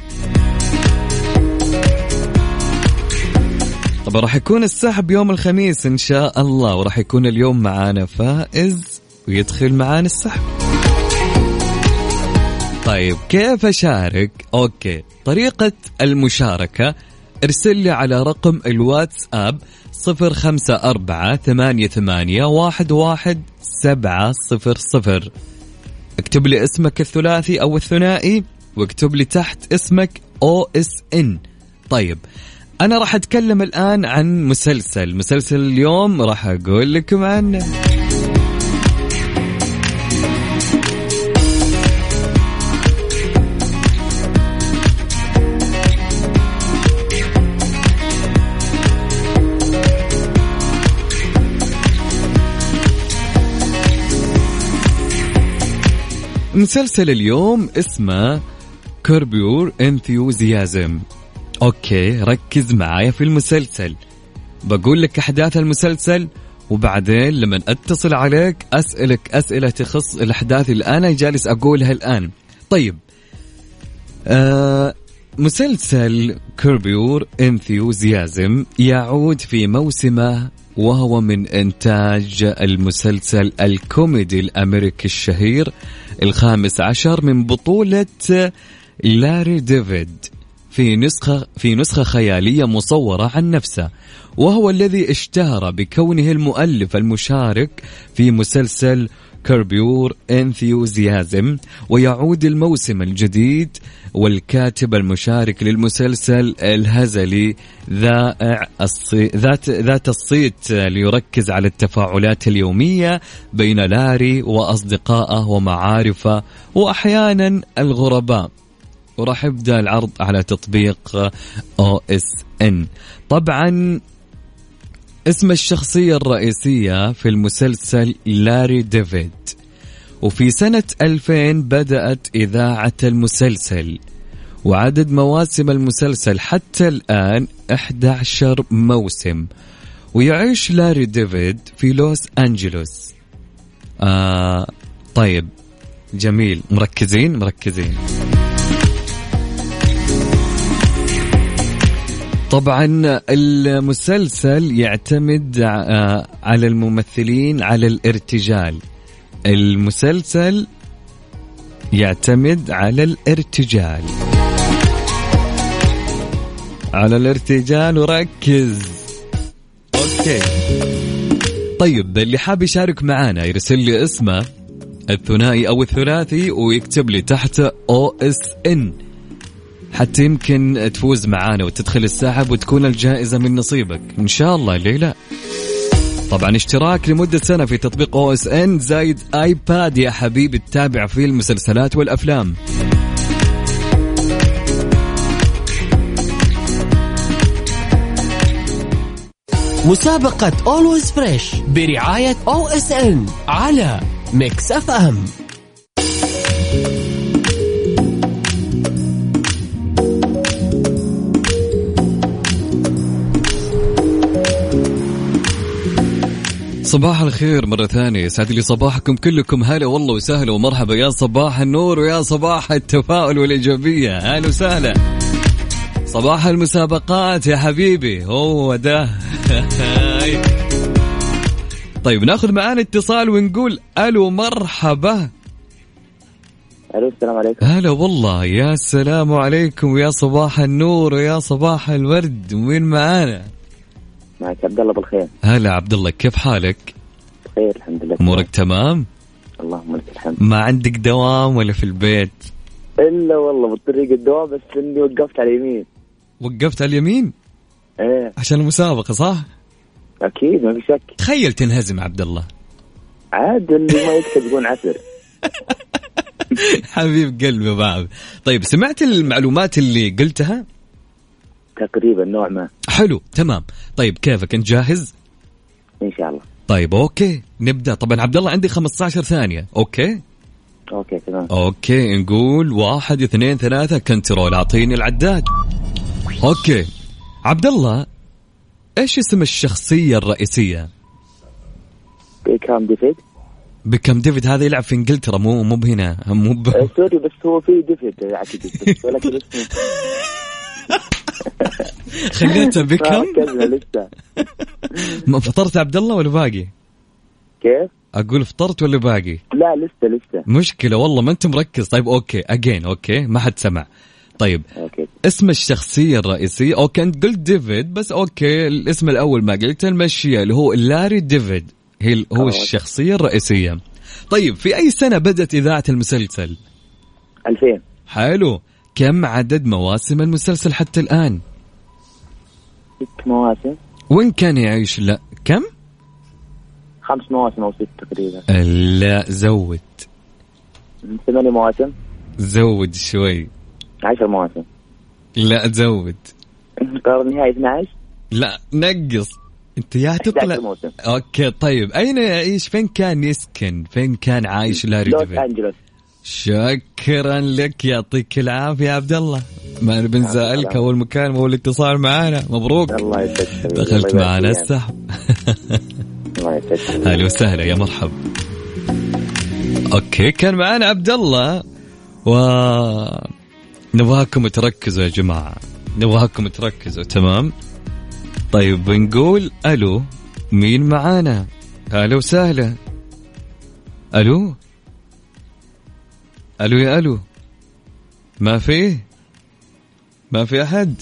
طبعا راح يكون السحب يوم الخميس إن شاء الله وراح يكون اليوم معانا فائز ويدخل معانا السحب. طيب كيف أشارك؟ okay طريقة المشاركة ارسل لي على رقم الواتساب صفر خمسة أربعة ثمانية ثمانية واحد واحد سبعة صفر صفر. اكتب لي اسمك الثلاثي أو الثنائي واكتب لي تحت اسمك أو إس إن. طيب أنا راح أتكلم الآن عن مسلسل. مسلسل اليوم راح أقول لكم عنه. مسلسل اليوم اسمه Curb Your Enthusiasm. okay ركز معايا في المسلسل. بقول لك أحداث المسلسل وبعدين لما أتصل عليك أسألك أسئلة تخص الأحداث اللي أنا جالس أقولها الآن. طيب. آه مسلسل Curb Your Enthusiasm يعود في موسمه وهو من إنتاج المسلسل الكوميدي الأمريكي الشهير الخامس عشر من بطولة لاري ديفيد في نسخة في نسخة خيالية مصورة عن نفسه وهو الذي اشتهر بكونه المؤلف المشارك في مسلسل Curb Your Enthusiasm ويعود الموسم الجديد والكاتب المشارك للمسلسل الهزلي ذائع الصي... ذات ذات الصيت ليركز على التفاعلات اليومية بين لاري وأصدقائه ومعارفه وأحيانا الغرباء. وراح يبدا العرض على تطبيق OSN. طبعا اسم الشخصية الرئيسية في المسلسل لاري ديفيد. وفي سنة 2000 بدأت إذاعة المسلسل وعدد مواسم المسلسل حتى الآن 11 موسم ويعيش لاري ديفيد في لوس أنجلوس. آه طيب جميل. مركزين؟ مركزين. طبعا المسلسل يعتمد آه، على الممثلين على الارتجال. المسلسل يعتمد على الارتجال. على الارتجال وركز. okay. طيب اللي حاب يشارك معنا يرسل لي اسمه الثنائي أو الثلاثي ويكتب لي تحت OSN. حتى يمكن تفوز معانا وتدخل السحب وتكون الجائزة من نصيبك. إن شاء الله ليه لا طبعا اشتراك لمدة سنة في تطبيق OSN زايد iPad يا حبيبي تتابع فيه المسلسلات والأفلام. مسابقة Always Fresh برعاية OSN على Mix FM. صباح الخير مرة ثانية. يسعد لي صباحكم كلكم. هلا والله وسهلا ومرحبا. يا صباح النور ويا صباح التفاؤل والإيجابية. هلا وسهلا. صباح المسابقات يا حبيبي. هو ده. طيب ناخذ معانا اتصال ونقول ألو مرحبا. ألو السلام عليكم. هلا والله. يا سلام عليكم. ويا صباح النور ويا صباح الورد. وين معانا؟ معك. عبد الله بالخير. هلا عبد الله كيف حالك؟ بخير الحمد لله. أمورك تمام؟ اللهم لك الحمد. ما عندك دوام ولا في البيت؟ إلا والله بالطريق الدوام بس إني وقفت على اليمين. وقفت على اليمين؟ إيه. عشان المسابقة صح؟ أكيد ما في شك. تخيل تنهزم عبد الله. عاد اللي ما يكسب يكون عسر حبيب قلبي بعض. طيب سمعت المعلومات اللي قلتها؟ تقريبا نوع ما. حلو تمام. طيب كيفك؟ انت جاهز؟ إن شاء الله. طيب okay. نبدأ. طبعا عبد الله عندي 15 ثانية. okay؟ okay تمام. okay نقول واحد اثنين ثلاثة. control أعطيني العداد. okay. عبد الله إيش اسم الشخصية الرئيسية؟ كام ديفيد. بيكهام ديفيد هذا يلعب في إنجلترا مو مو بهنا مو ب... آه، sorry بس هو في ديفيد أعتقد. ولكن اسمه. خليته بيكهام ما فطرت عبد الله ولا باقي؟ كيف؟ أقول فطرت ولا باقي؟ لا لسه لسه مشكلة والله ما أنت مركز طيب okay again okay ما حد سمع طيب okay اسم الشخصية الرئيسية okay أنت قلت ديفيد بس okay الاسم الأول ما قلت المشية اللي هو لاري ديفيد هي هو آه. الشخصية الرئيسية طيب في أي سنة بدأت إذاعة المسلسل؟ 2000 حلو كم عدد مواسم المسلسل حتى الآن؟ ست مواسم. وين كان يعيش؟ لا كم؟ خمس مواسم أو ست تقريبا. لا زود. ثمانية مواسم. زود شوي. عشر مواسم. لا زود. قرار النهائي 12 لا نقص. أنت يا 11 تطلع. okay طيب. أين يعيش؟ فين كان يسكن؟ فين كان عايش؟ لاري لوس أنجلوس. شكرا لك يعطيك العافية يا عبد الله. ما بنسالك أول مكالمه اول اتصال معانا. مبروك. الله يسعدك دخلت معنا السحب. الله يسعدك أهلا وسهلا يا مرحب أوكي كان معانا عبد الله. و نبغاكم تركزوا يا جماعة. نبغاكم تركزوا تمام؟ طيب بنقول ألو مين معانا؟ أهلا وسهلا. ألو؟ ألو يا ألو ما في؟ ما في أحد؟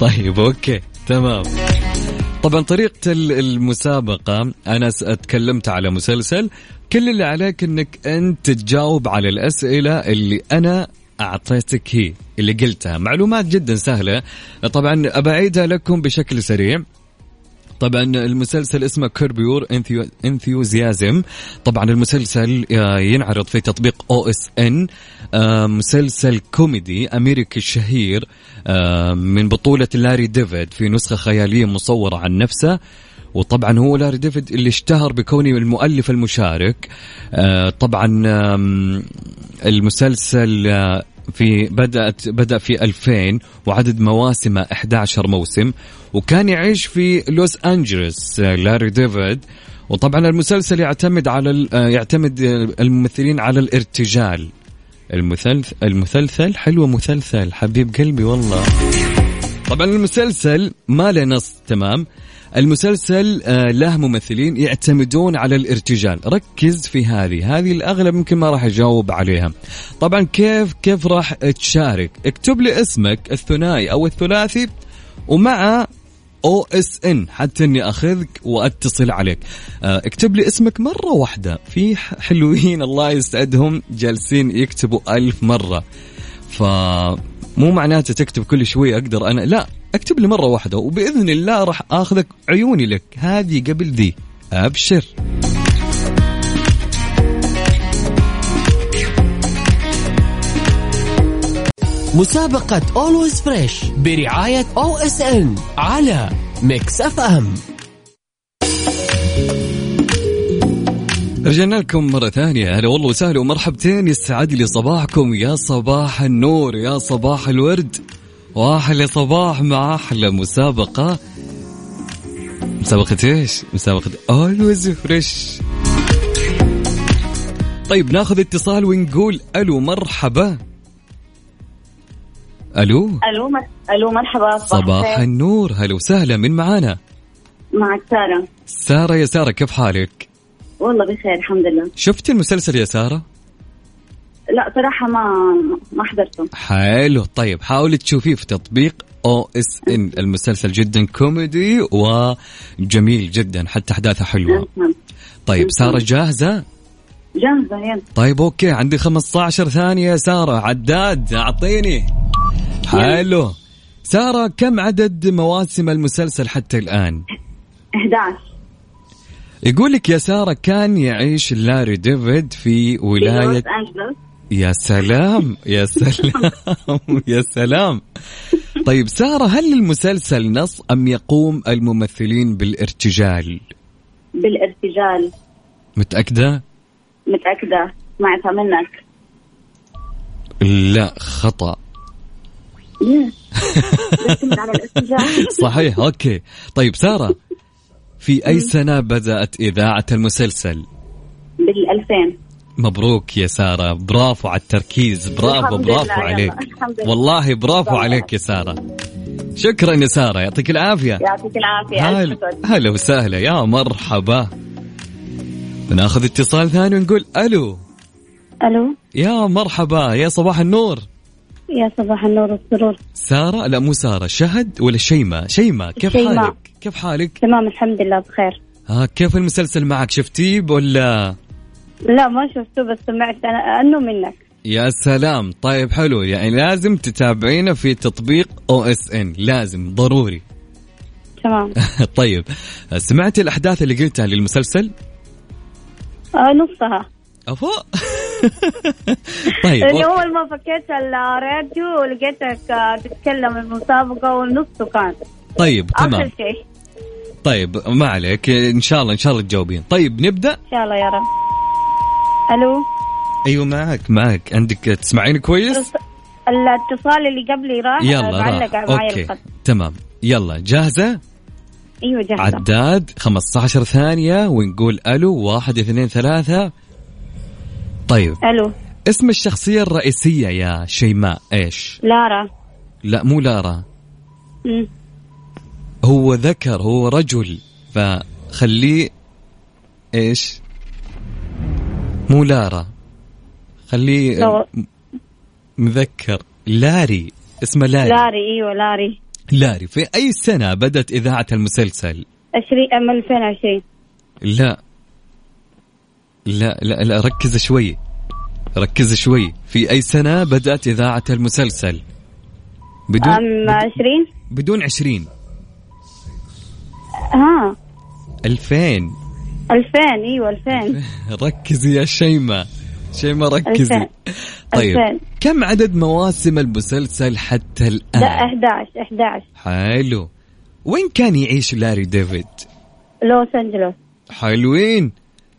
طيب okay تمام. طبعا طريقة ال- المسابقة أنا س- تكلمت على مسلسل كل اللي عليك أنك أنت تجاوب على الأسئلة اللي أنا أعطيتك هي اللي قلتها. معلومات جدا سهلة. طبعا أبعيدها لكم بشكل سريع. طبعا المسلسل اسمه Curb Your Enthusiasm طبعا المسلسل آه، ينعرض في تطبيق OSN مسلسل كوميدي أمريكي شهير آه، من بطولة لاري ديفيد في نسخة خيالية مصورة عن نفسه. وطبعا هو لاري ديفيد اللي اشتهر بكونه المؤلف المشارك. آه، طبعا المسلسل في بدأت بدأ في 2000 وعدد مواسمه 11 موسم وكان يعيش في لوس أنجلوس آه، لاري ديفيد. وطبعا المسلسل يعتمد على آه، يعتمد آه، الممثلين على الارتجال. المثلث المثلثل؟ حلوة مثلثل حبيب قلبي والله. طبعا المسلسل ما له نص تمام؟ المسلسل آه، له ممثلين يعتمدون على الارتجال. ركز في هذه. هذه الأغلب يمكن ما راح أجاوب عليها. طبعا كيف كيف راح تشارك؟ اكتب لي اسمك الثنائي أو الثلاثي ومع أو إس إن حتى إني أخذك وأتصل عليك. آه، اكتب لي اسمك مرة واحدة. في حلوين الله يسعدهم جالسين يكتبوا ألف مرة. فمو معناته تكتب كل شوي أقدر أنا لا أكتب لي مرة واحدة وبإذن الله راح آخذك عيوني لك. هذه قبل ذي أبشر. مسابقة Always Fresh برعاية OSN على Mix FM رجعنا لكم مرة ثانية. هلا والله وسهلا ومرحبتين. يسعد لي صباحكم. يا صباح النور يا صباح الورد. واحلى صباح مع أحلى مسابقة. مسابقة إيش؟ مسابقة Always Fresh طيب ناخذ اتصال ونقول ألو مرحبا. ألو؟ ألو مر... ألو مرحبا صباح. النور. هلا وسهلا من معانا؟ معك سارة. سارة يا سارة كيف حالك؟ والله بخير الحمد لله. شفتي المسلسل يا سارة؟ لا صراحة ما ما حضرته. حلو طيب حاولي تشوفيه في تطبيق OSN المسلسل جدا كوميدي وجميل جدا حتى أحداثه حلوة. نعم. طيب سارة جاهزة؟ جاهزة يلا. طيب okay عندي 15 ثانية يا سارة. عداد أعطيني. حلو. سارة كم عدد مواسم المسلسل حتى الآن؟ 11 يقول لك يا سارة كان يعيش لاري ديفيد في أنجلوس. يا سلام يا سلام يا سلام. طيب سارة هل المسلسل نص أم يقوم الممثلين بالارتجال؟ بالارتجال. متأكدة؟ متأكدة سمعتها منك. لا خطأ. الارتجال. صحيح أوكي. طيب سارة في أي سنة بدأت إذاعة المسلسل؟ بال 2000 مبروك يا سارة. برافو على التركيز. برافو برافو عليك يلا، الحمد لله. والله برافو عليك يا سارة. شكرا يا سارة. يعطيك العافية. يعطيك العافية. ألف هلا وسهلا. يا مرحبا. ناخذ اتصال ثاني ونقول ألو. ألو. يا مرحبا. يا صباح النور. يا صباح النور والسرور. سارة؟ لا مو سارة. شهد ولا شيماء؟ شيماء كيف شيماء. حالك؟ كيف حالك؟ تمام الحمد لله بخير. ها كيف المسلسل معك؟ شفتيه ولا؟ لا ما شفته بس سمعت أنا عنه منك. يا سلام. طيب حلو. يعني لازم تتابعينا في تطبيق OSN لازم ضروري. تمام. طيب سمعتي الأحداث اللي قلتها للمسلسل؟ آه نصها. افا طيب اللي أوكي. أول ما فكيت الراديو ولقيتك آه، تتكلم المسابقة والنص كان طيب تمام. اخر شيء. طيب ما عليك. إن شاء الله إن شاء الله تجاوبين. طيب نبدأ؟ إن شاء الله يا رب. ألو؟ أيوه معك معك. عندك تسمعيني كويس؟ الاتصال اللي قبلي راح يلا راح. أوكي. الخط. تمام. يلا جاهزة؟ أيوه جاهزة. عداد 15 ثانية ونقول ألو واحد اثنين ثلاثة. طيب. ألو. اسم الشخصية الرئيسية يا شيماء إيش؟ لارا. لا مو لارا. مم. هو ذكر هو رجل فخليه إيش؟ مو لارا. خليه لو- مذكر. لاري اسمه لاري. لاري إيوه لاري. لاري. في أي سنة بدأت إذاعة المسلسل؟ 20 أم 2020 لا. لا لا, لا ركز شوي. ركز شوي. في أي سنة بدأت إذاعة المسلسل؟ بدون أم 20 بدون 20 ها. 2000 2000 إيوه 2000 ركزي يا شيماء. شيماء ركزي. ألفين. طيب. ألفين. كم عدد مواسم المسلسل حتى لا الآن 11 11 حلو. وين كان يعيش لاري ديفيد؟ لوس أنجلوس. حلوين.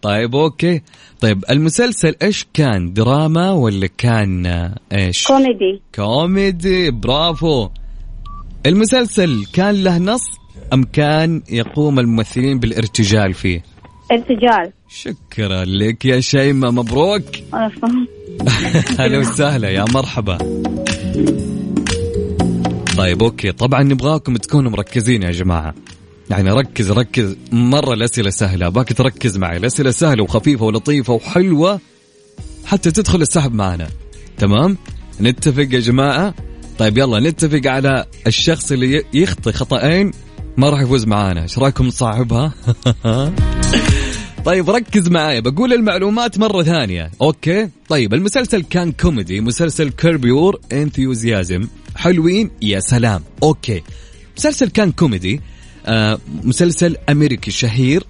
طيب okay. طيب المسلسل إيش؟ كان دراما ولا كان إيش؟ كوميدي. كوميدي برافو. المسلسل كان له نص أم كان يقوم الممثلين بالارتجال فيه؟ ارتجال. شكرا لك يا شيماء مبروك. عفواً. هلا وسهلا يا مرحبا. طيب okay. طبعا نبغاكم تكونوا مركزين يا جماعة. يعني ركز ركز. مرة الأسئلة سهلة. باك تركز معي. الأسئلة سهلة وخفيفة ولطيفة وحلوة. حتى تدخل السحب معنا. تمام؟ نتفق يا جماعة؟ طيب يلا نتفق على الشخص اللي يخطي خطأين. ما راح يفوز معانا. إيش رأيكم نصعبها طيب ركز معايا بقول المعلومات مرة ثانية. okay؟ طيب المسلسل كان كوميدي. مسلسل Curb Your Enthusiasm حلوين؟ يا سلام. okay. مسلسل كان كوميدي. مسلسل أمريكي شهير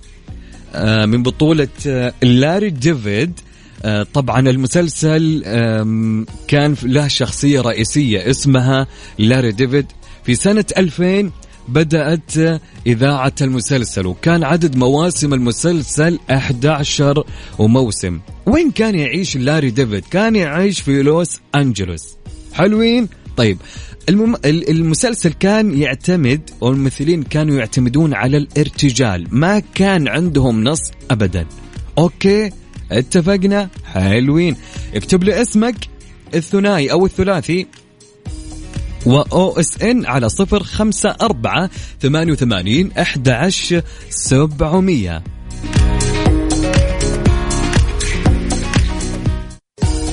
آه من بطولة آه لاري ديفيد. آه طبعا المسلسل كان له شخصية رئيسية اسمها لاري ديفيد. في سنة 2000 بدأت آه، إذاعة المسلسل وكان عدد مواسم المسلسل 11 وموسم. وين كان يعيش لاري ديفيد؟ كان يعيش في لوس أنجلوس. حلوين؟ طيب المم... ال- المسلسل كان يعتمد والممثلين كانوا يعتمدون على الارتجال ما كان عندهم نص ابدا. okay اتفقنا؟ حلوين. اكتب لي اسمك الثنائي أو الثلاثي. و OSN على صفر خمسة أربعة ثمانية وثمانين أحد عشر سبعمية.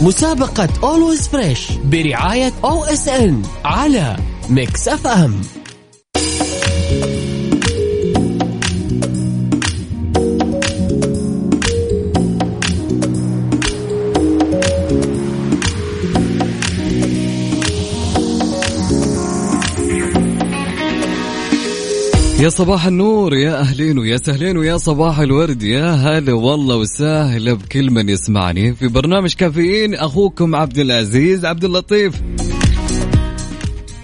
مسابقة Always Fresh برعاية OSN على Mix FM يا صباح النور يا أهلين ويا سهلين ويا صباح الورد يا هلا والله وسهلا بكل من يسمعني في برنامج كافيين أخوكم عبد العزيز عبد اللطيف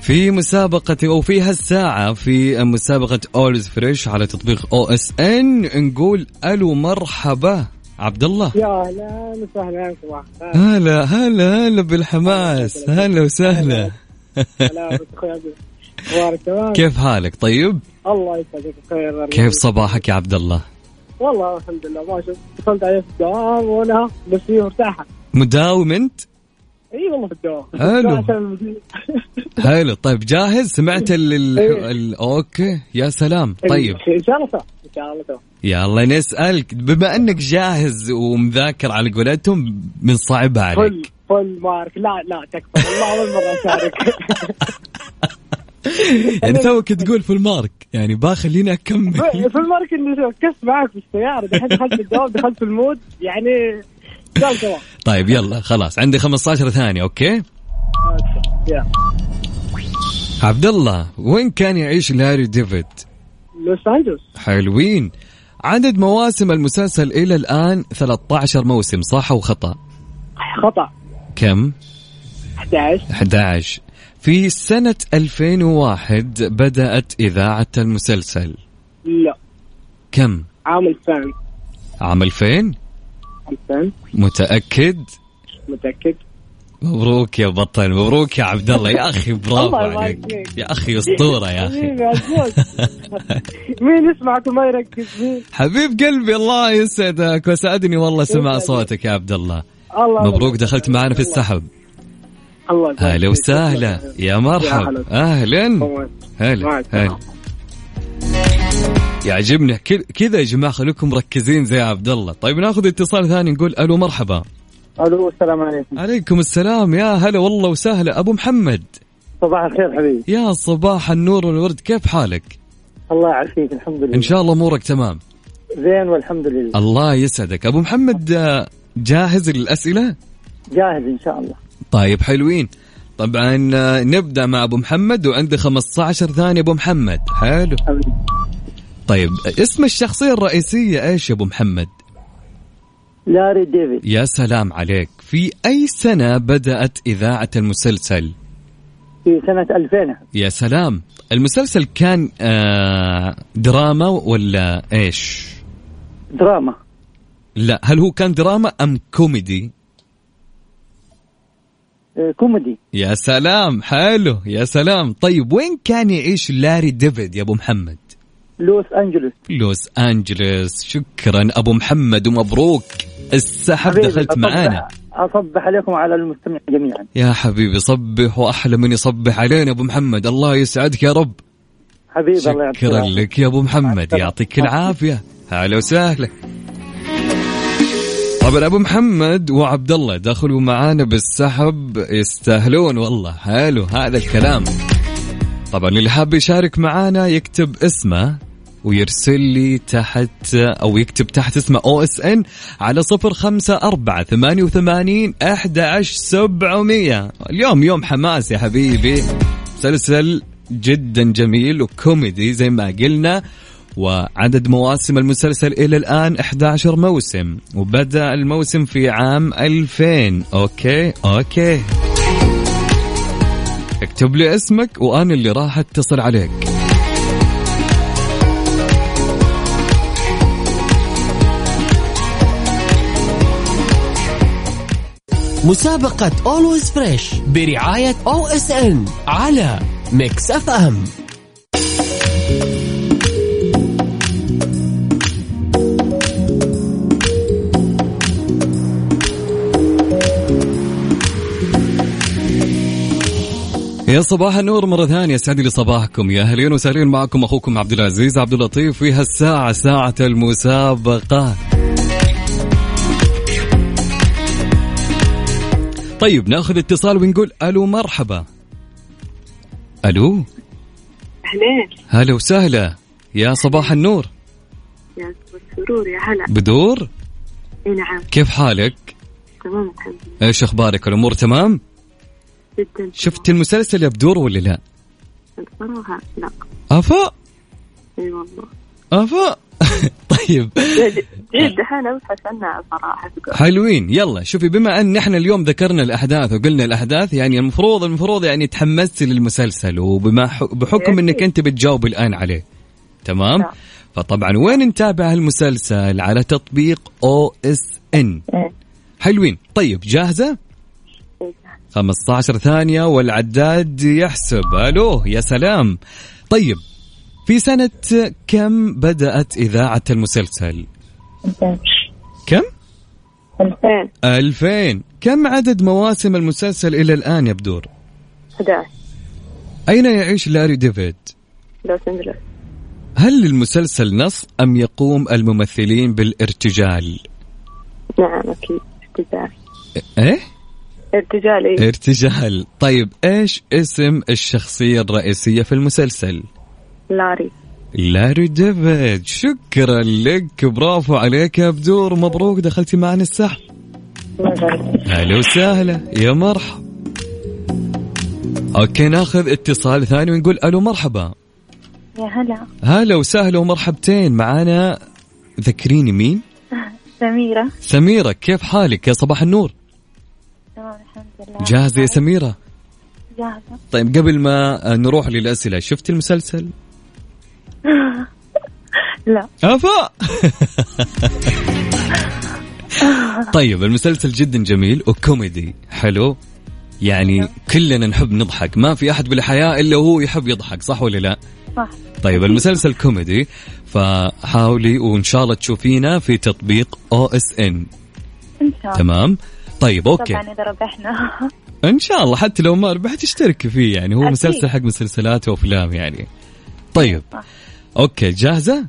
في مسابقة أو في هالساعة في مسابقة Always Fresh على تطبيق OSN نقول ألو مرحبا عبد الله يا أهلا وسهلا صباح هلا هلا هلا بالحماس هلا وسهلا هلا بك أخوي عبد كيف حالك طيب الله يسعدك بخير كيف صباحك يا عبد الله؟ والله الحمد لله ما شفت دخلت عليه في الدوام وأنا بس فيه مرتاحة. مداوم أنت؟ إي والله في الدوام. حلو. حلو. طيب جاهز؟ سمعت ال ال. ال أوكي. يا سلام. طيب. إن شاء الله. إن شاء الله. يلا نسألك بما أنك جاهز ومذاكر على قولتهم بنصعبها فل عليك. full mark. لا لا تكفى. والله اول مره أشارك. يعني توك تقول في ال mark يعني باخليني أكمل. في ال mark اني ركزت معك في السيارة دحين دخلت الدوام دخلت في ال mood يعني طيب يلا خلاص عندي 15 ثانية okay؟ عبد الله وين كان يعيش لاري ديفيد؟ لوس أنجلوس. حلوين. عدد مواسم المسلسل إلى الآن 13 موسم صح أو خطأ؟ خطأ. كم؟ 11 11 في سنة 2001 بدأت إذاعة المسلسل. لا. كم؟ عام 2000 عام 2000 اي أحسن متأكد؟ متأكد. مبروك يا بطل مبروك يا عبد الله. يا أخي برافو عليك. يا أخي أسطورة يا أخي. مين يسمعك وما يركز مين حبيب قلبي الله يسعدك وسعدني والله سمع. صوتك يا عبد الله. مبروك دخلت معنا في السحب. الله يبارك هلا. وسهلا. يا مرحب هلا. أهلا. هلا. هلا يعجبني. ك- كذا يا جماعة خليكم مركزين زي عبد الله. طيب ناخذ اتصال ثاني نقول ألو مرحبا. ألو السلام عليكم. عليكم السلام. يا هلا والله وسهلا. أبو محمد. صباح الخير حبيبي. يا صباح النور والورد. كيف حالك؟ الله يعافيك الحمد لله. إن شاء الله أمورك تمام. زين والحمد لله. الله يسعدك. أبو محمد آه، جاهز للأسئلة؟ جاهز إن شاء الله. طيب حلوين. طبعا آه، نبدأ مع أبو محمد وعندي 15 ثانية أبو محمد. حلو. طيب اسم الشخصية الرئيسية إيش يا أبو محمد؟ لاري ديفيد. يا سلام عليك. في أي سنة بدأت إذاعة المسلسل؟ في سنة 2000 يا سلام. المسلسل كان آه، دراما ولا إيش؟ دراما. لا هل هو كان دراما أم كوميدي؟ كوميدي. يا سلام حلو يا سلام. طيب وين كان يعيش لاري ديفيد يا أبو محمد؟ لوس أنجلوس. لوس أنجلوس. شكرا أبو محمد ومبروك. السحب دخلت أصبح- معانا. أصبح عليكم على المستمعين جميعا. يا حبيبي صبح وأحلى من يصبح علينا أبو محمد. الله يسعدك يا رب. حبيبي الله يعطيك شكرا. لك يا أبو محمد. يعطيك العافية. هلا وسهلا. طبعا أبو محمد وعبد الله دخلوا معانا بالسحب يستاهلون والله حلو هذا الكلام. طبعا اللي حاب يشارك معانا يكتب اسمه ويرسل لي تحت أو يكتب تحت اسمه أو إس إن على صفر خمسة أربعة ثمانية وثمانين أحد عشر سبعمية. اليوم يوم حماس يا حبيبي. مسلسل جدا جميل وكوميدي زي ما قلنا. وعدد مواسم المسلسل إلى الآن 11 موسم وبدأ الموسم في عام 2000 okay؟ okay. اكتب لي اسمك وأنا اللي راح أتصل عليك. مسابقة Always Fresh برعاية OSN على Mix FM يا صباح النور مرة ثانية يسعد لي صباحكم. يا أهلين وسهلين معكم أخوكم عبد العزيز عبد اللطيف في هالساعة ساعة المسابقة. طيب ناخذ اتصال ونقول ألو مرحبا. ألو؟ أهلين. هلا وسهلا. يا صباح النور. يا سرور يا هلا. بدور؟ إي نعم. كيف حالك؟ تمام الحمد لله. إيش أخبارك؟ الأمور تمام؟ جدا. شفت المسلسل يا بدور ولا لا؟ بصراحة لا. أفا؟ إي والله. أفا؟ طيب. جد دحين ابحث عنها صراحة. حلوين. يلا شوفي بما أن إحنا اليوم ذكرنا الأحداث وقلنا الأحداث يعني المفروض المفروض يعني تحمستي للمسلسل وبما بحكم إنك أنت بتجاوب الآن عليه. تمام؟ نعم. فطبعا وين نتابع المسلسل على تطبيق أو إس إن. إيه. حلوين. طيب جاهزة. 15 ثانية والعداد يحسب. ألو يا سلام. طيب في سنة كم بدأت إذاعة المسلسل؟ كم؟ 2000 2000 كم عدد مواسم المسلسل إلى الآن يا بدور؟ 11 أين يعيش لاري ديفيد؟ لوس هل المسلسل نص أم يقوم الممثلين بالارتجال؟ نعم أكيد. ارتجال. إيه؟ ارتجال اي ارتجال. طيب إيش اسم الشخصية الرئيسية في المسلسل؟ لاري. لاري ديفيد. شكرا لك. برافو عليك يا بدور مبروك دخلتي معنا السحب. أهلا وسهلا. يا مرحب okay ناخذ اتصال ثاني ونقول ألو مرحبا. يا هلا. هلا وسهلا ومرحبتين. معانا ذكريني مين؟ سميرة. سميرة كيف حالك يا صباح النور؟ الحمد لله جاهزة يا سميرة؟ جاهزة. طيب قبل ما نروح للأسئلة شفت المسلسل؟ لا. أفا! طيب المسلسل جدا جميل وكوميدي حلو؟ يعني كلنا نحب نضحك ما في أحد بالحياة إلا هو يحب يضحك صح ولا لا؟ صح. طيب المسلسل كوميدي فحاولي وإن شاء الله تشوفينا في تطبيق OSN. إن شاء الله. تمام؟ طيب okay. طبعا إذا ربحنا. إن شاء الله حتى لو ما ربحت اشترك فيه يعني هو أكيد. مسلسل حق مسلسلات وأفلام يعني. طيب. okay جاهزة؟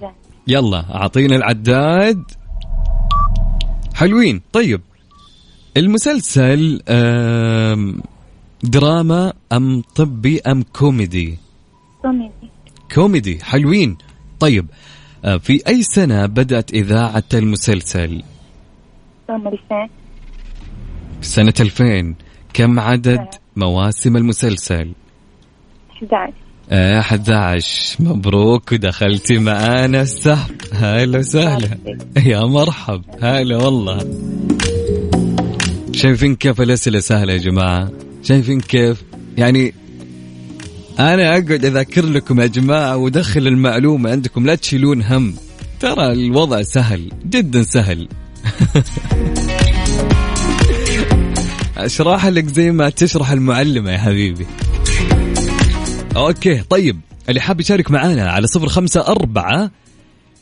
زين. يلا أعطينا العداد. حلوين. طيب المسلسل دراما أم طبي أم كوميدي؟ كوميدي. كوميدي. حلوين. طيب آه، في أي سنة بدأت إذاعة المسلسل؟ سنة 2000 سنه 2000 كم عدد مواسم المسلسل؟ 11 آه 11 مبروك ودخلتي معانا. السحب هلا وسهلا. يا مرحب. هلا والله. شايفين كيف الأسئلة سهلة يا جماعة؟ شايفين كيف؟ يعني أنا أقعد أذاكر لكم يا جماعة وأدخل المعلومة عندكم. لا تشيلون هم. ترى الوضع سهل. جدا سهل. اشرح لك زي ما تشرح المعلمة يا حبيبي. okay طيب اللي حاب يشارك معانا على صفر خمسة أربعة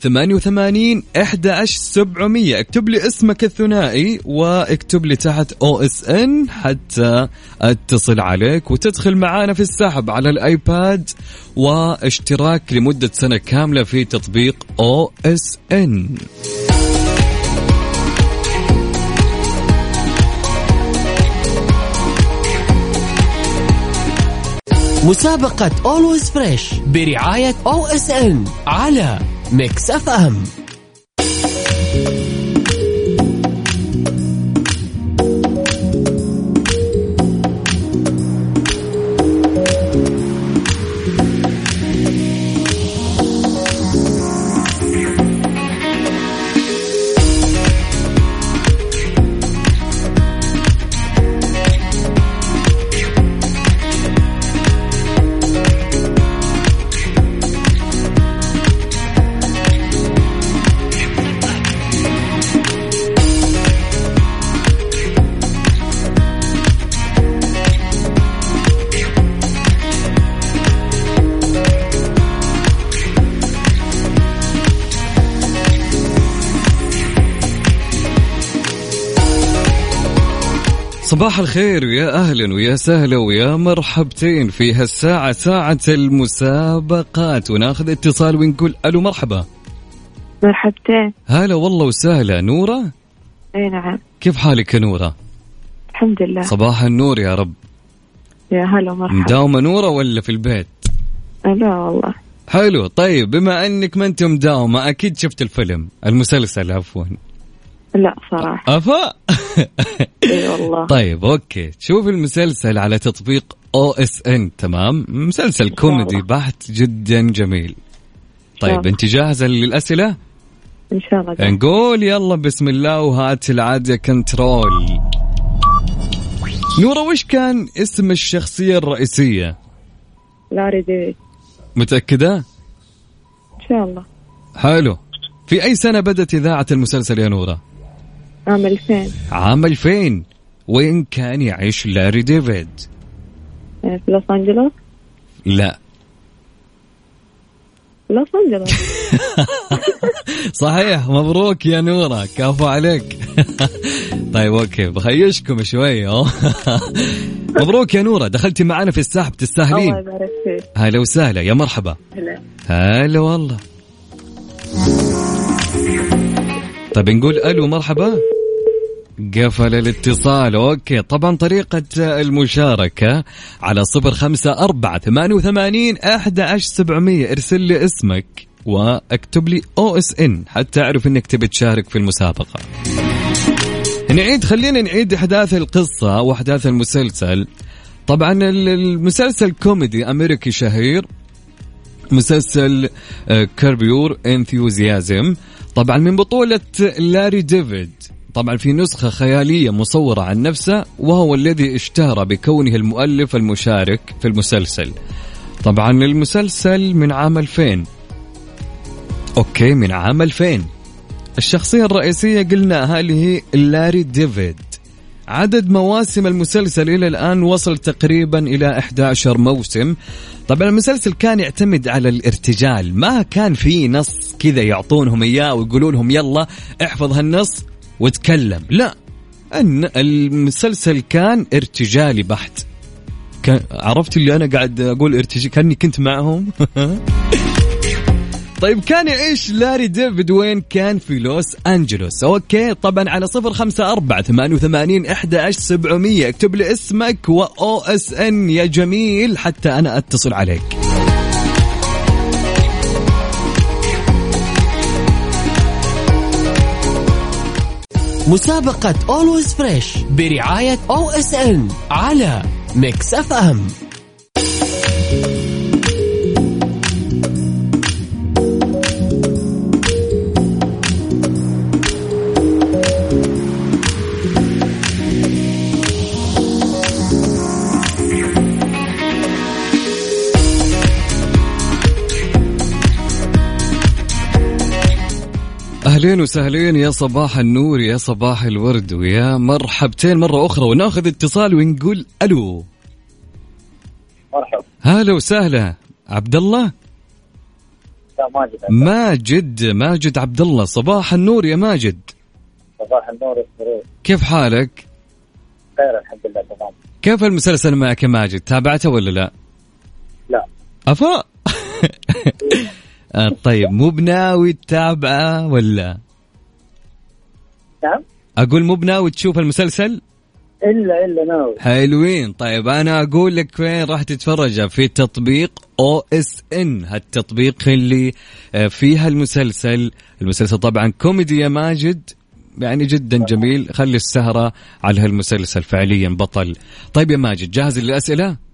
ثمانية وثمانين إحدى عشر سبعمية. اكتب لي اسمك الثنائي واكتب لي تحت OSN حتى أتصل عليك وتدخل معانا في السحب على ال iPad واشتراك لمدة سنة كاملة في تطبيق OSN. مسابقة Always Fresh برعاية OSN على Mix FM صباح الخير ويا أهلا ويا سهلا ويا مرحبتين في هالساعة ساعة المسابقات. وناخذ اتصال ونقول ألو مرحبا. مرحبتين. هلا والله وسهلا. نورة؟ إي نعم. كيف حالك يا نورة؟ الحمد لله. صباح النور يا رب. يا هلا ومرحبا. مداومة نورة ولا في البيت؟ لا والله. حلو. طيب بما أنك ما أنت مداومة أكيد شفت الفيلم المسلسل عفوا. لا صراحة. أفا؟ إي والله. طيب okay. شوف المسلسل على تطبيق OSN تمام؟ مسلسل كوميدي بحت جدا جميل. طيب. أنت جاهزة للأسئلة؟ إن شاء الله جاي. نقول يلا بسم الله وهات العد يا control. نورة وش كان اسم الشخصية الرئيسية؟ لاري ديفيد. متأكدة؟ إن شاء الله. حلو. في أي سنة بدأت إذاعة المسلسل يا نورة عام 2000 عام 2000 وين كان يعيش لاري ديفيد؟ آه، في لوس أنجلوس؟ لا. لوس أنجلوس. صحيح مبروك يا نورة. كفو عليك. طيب okay بخيشكم شوي. مبروك يا نورة. دخلتي معنا في السحب الله تستاهلين يبارك فيك. هلا وسهلا. يا مرحبا. هلا. هلا والله. طيب نقول ألو مرحبا. قفل الاتصال. okay طبعا طريقة المشاركة على صفر خمسة أربعة ثمانية وثمانين أحد سبعمية. ارسل لي اسمك واكتب لي OSN حتى أعرف إنك تبي تشارك في المسابقة. نعيد خلينا نعيد أحداث القصة وأحداث المسلسل. طبعا ال- المسلسل كوميدي أمريكي شهير. مسلسل Curb Your Enthusiasm. طبعا من بطولة لاري ديفيد. طبعا في نسخة خيالية مصورة عن نفسه وهو الذي اشتهر بكونه المؤلف المشارك في المسلسل. طبعا المسلسل من عام 2000 okay من عام 2000 الشخصية الرئيسية قلناها اللي هي لاري ديفيد. عدد مواسم المسلسل إلى الآن وصل تقريبا إلى 11 موسم. طبعا المسلسل كان يعتمد على الارتجال. ما كان في نص كذا يعطونهم إياه ويقولون لهم يلا احفظ هالنص وتكلم. لا أن المسلسل كان ارتجالي بحت. كان عرفت اللي أنا قاعد أقول ارتجال كأني كنت معهم. طيب كان يعيش لاري ديفيد وين كان في لوس أنجلوس. okay طبعا على صفر خمسة أربعة ثمانية وثمانين إحدى سبعمية. اكتب لي اسمك و OSN يا جميل حتى أنا أتصل عليك. مسابقة اولويز فريش برعاية أو اس ان على ميكس اف ام أهلين وسهلين يا صباح النور يا صباح الورد ويا مرحبتين مرة أخرى وناخذ اتصال ونقول ألو. مرحبا. هلا وسهلا عبد الله؟ يا ماجد ماجد ماجد عبد الله صباح النور يا ماجد. صباح النور والسرور كيف حالك؟ خير الحمد لله تمام. كيف المسلسل معك يا ماجد تابعته ولا لا؟ لا. أفا. طيب مو بناوي تتابعه ولا؟ نعم. أقول مو بناوي تشوف المسلسل؟ الا إلا ناوي. حلوين. طيب أنا أقول لك وين راح تتفرجها في تطبيق OSN. هالتطبيق اللي آه، فيها المسلسل. المسلسل طبعا كوميدي يا ماجد يعني جدا جميل. خلي السهرة على هالمسلسل فعليا بطل. طيب يا ماجد جاهز للأسئلة؟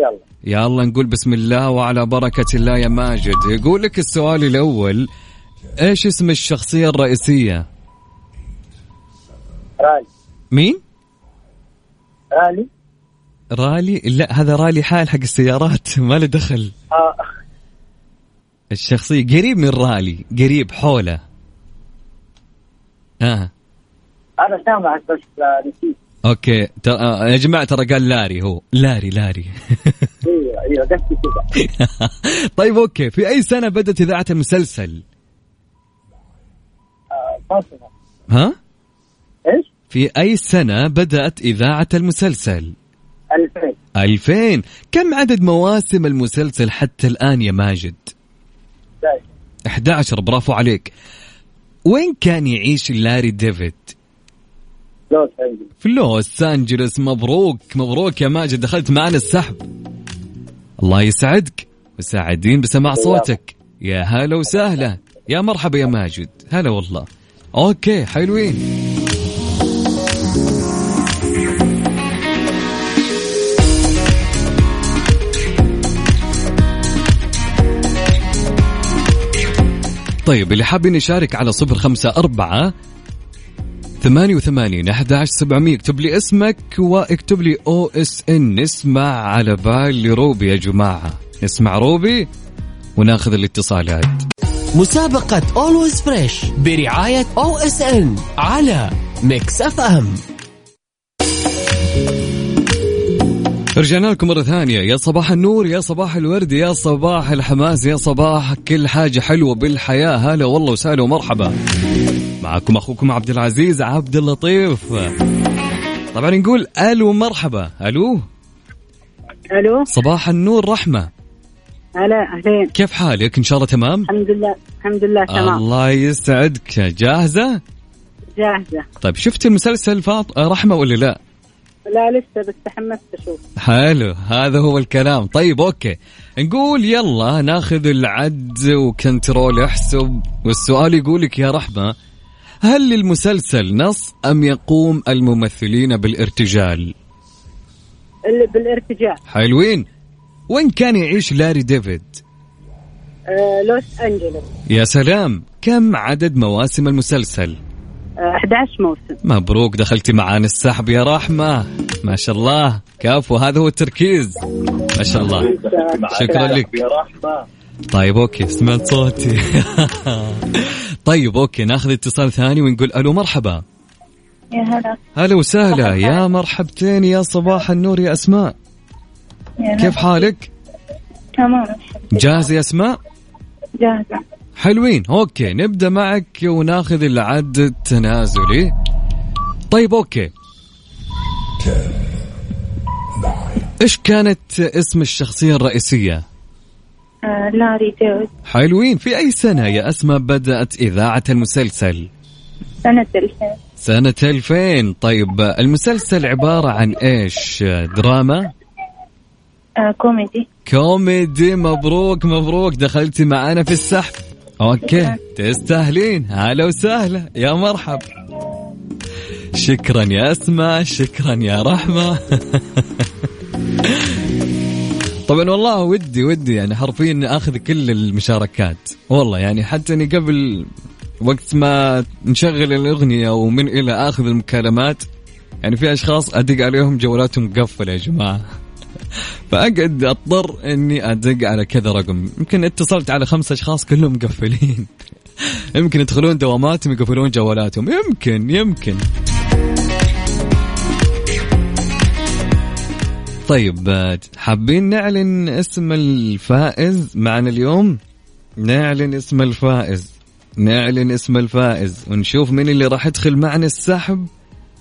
يلا. يلا نقول بسم الله وعلى بركة الله يا ماجد. يقول لك السؤال الأول إيش اسم الشخصية الرئيسية؟ رالي. مين؟ رالي. رالي؟ لا هذا رالي حال حق السيارات ما له دخل. آه. الشخصية قريب من رالي قريب حوله. آه. أنا سامعك بس لا نسيت. okay. ت... آه يا جماعة ترى قال لاري هو. لاري لاري. أيوه أيوه قصدي كذا طيب okay. في أي سنة بدأت إذاعة المسلسل؟ فاصلة ها؟ إيش؟ في أي سنة بدأت إذاعة المسلسل؟ 2000 2000 كم عدد مواسم المسلسل حتى الآن يا ماجد؟ دايما 11 برافو عليك. وين كان يعيش لاري ديفيد؟ لوس في لوس انجلوس مبروك مبروك يا ماجد دخلت معنا السحب. الله يسعدك وسعدين بسماع صوتك. يا هلا وسهلا. يا مرحبا يا ماجد. هلا والله. okay حلوين. طيب اللي حابين يشارك على صفر خمسة أربعة ثمانية وثمانين أحد عشر سبعمية. اكتب لي اسمك واكتب لي OSN نسمع على بال لروبي يا جماعة. نسمع روبي وناخذ الاتصالات. مسابقة Always Fresh برعاية OSN على Mix FM. رجعنا لكم مرة ثانية. يا صباح النور يا صباح الورد يا صباح الحماس يا صباح كل حاجة حلوة بالحياة. هلا والله وسهلا ومرحبا. معكم أخوكم عبد العزيز عبد اللطيف. طبعا نقول ألو مرحبا ألو؟ ألو؟ صباح النور رحمة. هلا أهلين. كيف حالك؟ إن شاء الله تمام؟ الحمد لله الحمد لله تمام. الله يسعدك. جاهزة؟ جاهزة. طيب شفت المسلسل فاط رحمة ولا لا؟ لا لسه بس تحمست أشوف. حلو هذا هو الكلام. طيب okay. نقول يلا ناخذ العد و control احسب والسؤال يقولك يا رحمة هل للمسلسل نص أم يقوم الممثلين بالارتجال؟ اللي بالارتجال. حلوين. وين كان يعيش لاري ديفيد؟ آه لوس أنجلوس. يا سلام كم عدد مواسم المسلسل؟ 11 موسم. مبروك دخلتي معانا السحب يا رحمة. ما شاء الله. كفو هذا هو التركيز. ما شاء الله. شكرا لك. يا رحمة. طيب okay سمعت صوتي. طيب okay ناخذ اتصال ثاني ونقول ألو مرحبا. يا هلا. هلا وسهلا. يا مرحبتين يا صباح النور يا أسماء. يا كيف حالك؟ تمام جاهزه يا أسماء؟ جاهزة. حلوين. okay نبدأ معك وناخذ العد التنازلي طيب okay. إيش كانت اسم الشخصية الرئيسية؟ آه لاري ديويد حلوين. في أي سنة يا أسماء بدأت إذاعة المسلسل؟ سنة 2000 سنة 2000 طيب المسلسل عبارة عن إيش؟ دراما؟ آه كوميدي. كوميدي. مبروك مبروك. دخلتي معنا في السحب. okay. تستاهلين. هلا وسهلا. يا مرحب. شكرا يا أسماء. شكرا يا رحمة. طبعا والله ودي ودي يعني حرفيا أخذ كل المشاركات. والله يعني حتى إني قبل وقت ما نشغل الأغنية ومن إلى آخذ المكالمات يعني في أشخاص أدق عليهم جوالاتهم مقفله يا جماعة. فأقعد أضطر إني أدق على كذا رقم. يمكن اتصلت على خمسة أشخاص كلهم مقفلين. يمكن يدخلون دواماتهم يقفلون جوالاتهم. يمكن يمكن. طيب حابين نعلن اسم الفائز معنا اليوم؟ نعلن اسم الفائز. نعلن اسم الفائز. ونشوف مين اللي راح يدخل معنا السحب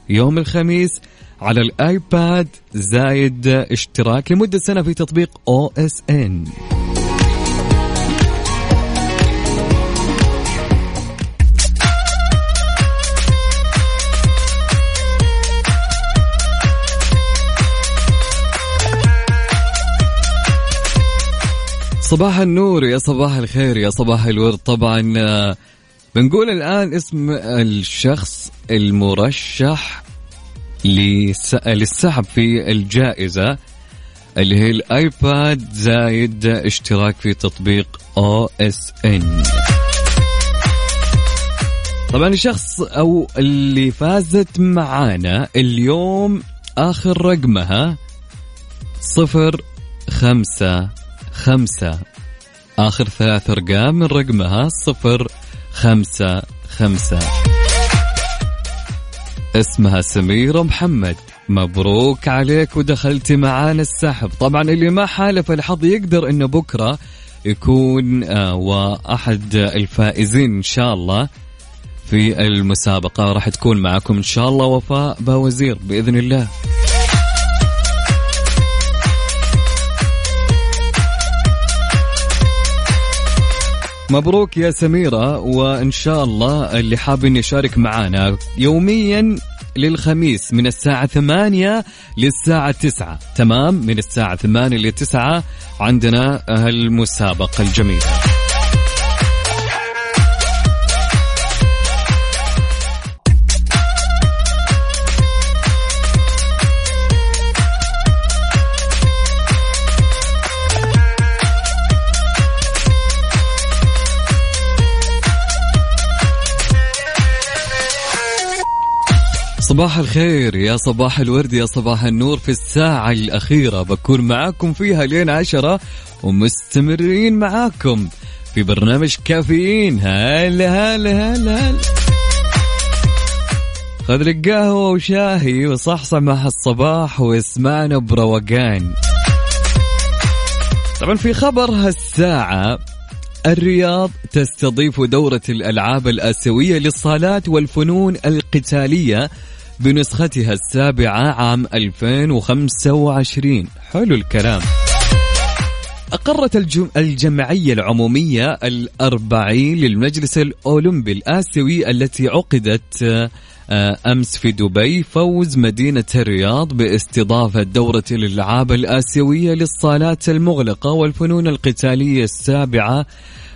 يوم الخميس. على الآيباد زايد اشتراك لمدة سنة في تطبيق أو إس إن. صباح النور يا صباح الخير يا صباح الورد. طبعا آه، بنقول الآن اسم الشخص المرشح للسحب في الجائزة اللي هي الآيباد زايد اشتراك في تطبيق أو إس إن. طبعا الشخص أو اللي فازت معانا اليوم آخر رقمها صفر خمسة خمسة. آخر ثلاث أرقام من رقمها صفر خمسة خمسة. اسمها سميرة محمد. مبروك عليك ودخلتي معانا السحب. طبعا اللي ما حالف الحظ يقدر إنه بكرة يكون آه وأحد الفائزين إن شاء الله في المسابقة. راح تكون معكم إن شاء الله وفاء باوزير بإذن الله. مبروك يا سميرة وإن شاء الله اللي حاب إنه يشارك معنا يوميا للخميس من الساعة ثمانية للساعة تسعة تمام؟ من الساعة ثمانية لتسعة عندنا هالمسابقة الجميلة. صباح الخير يا صباح الورد يا صباح النور في الساعة الأخيرة. بكون معاكم فيها لين عشرة ومستمرين معاكم في برنامج كافيين. هلا هلا هلا هلا خذ لك قهوة وشاهي وصحصح مع الصباح واسمعنا بروقان. طبعا في خبر هالساعة الرياض تستضيف دورة الألعاب الآسيوية للصالات والفنون القتالية بنسختها السابعة عام 2025 حلو الكلام. أقرت الجم... الجمعية العمومية الأربعين للمجلس الأولمبي الآسيوي التي عقدت آه، أمس في دبي فوز مدينة الرياض باستضافة دورة الألعاب الآسيوية للصالات المغلقة والفنون القتالية السابعة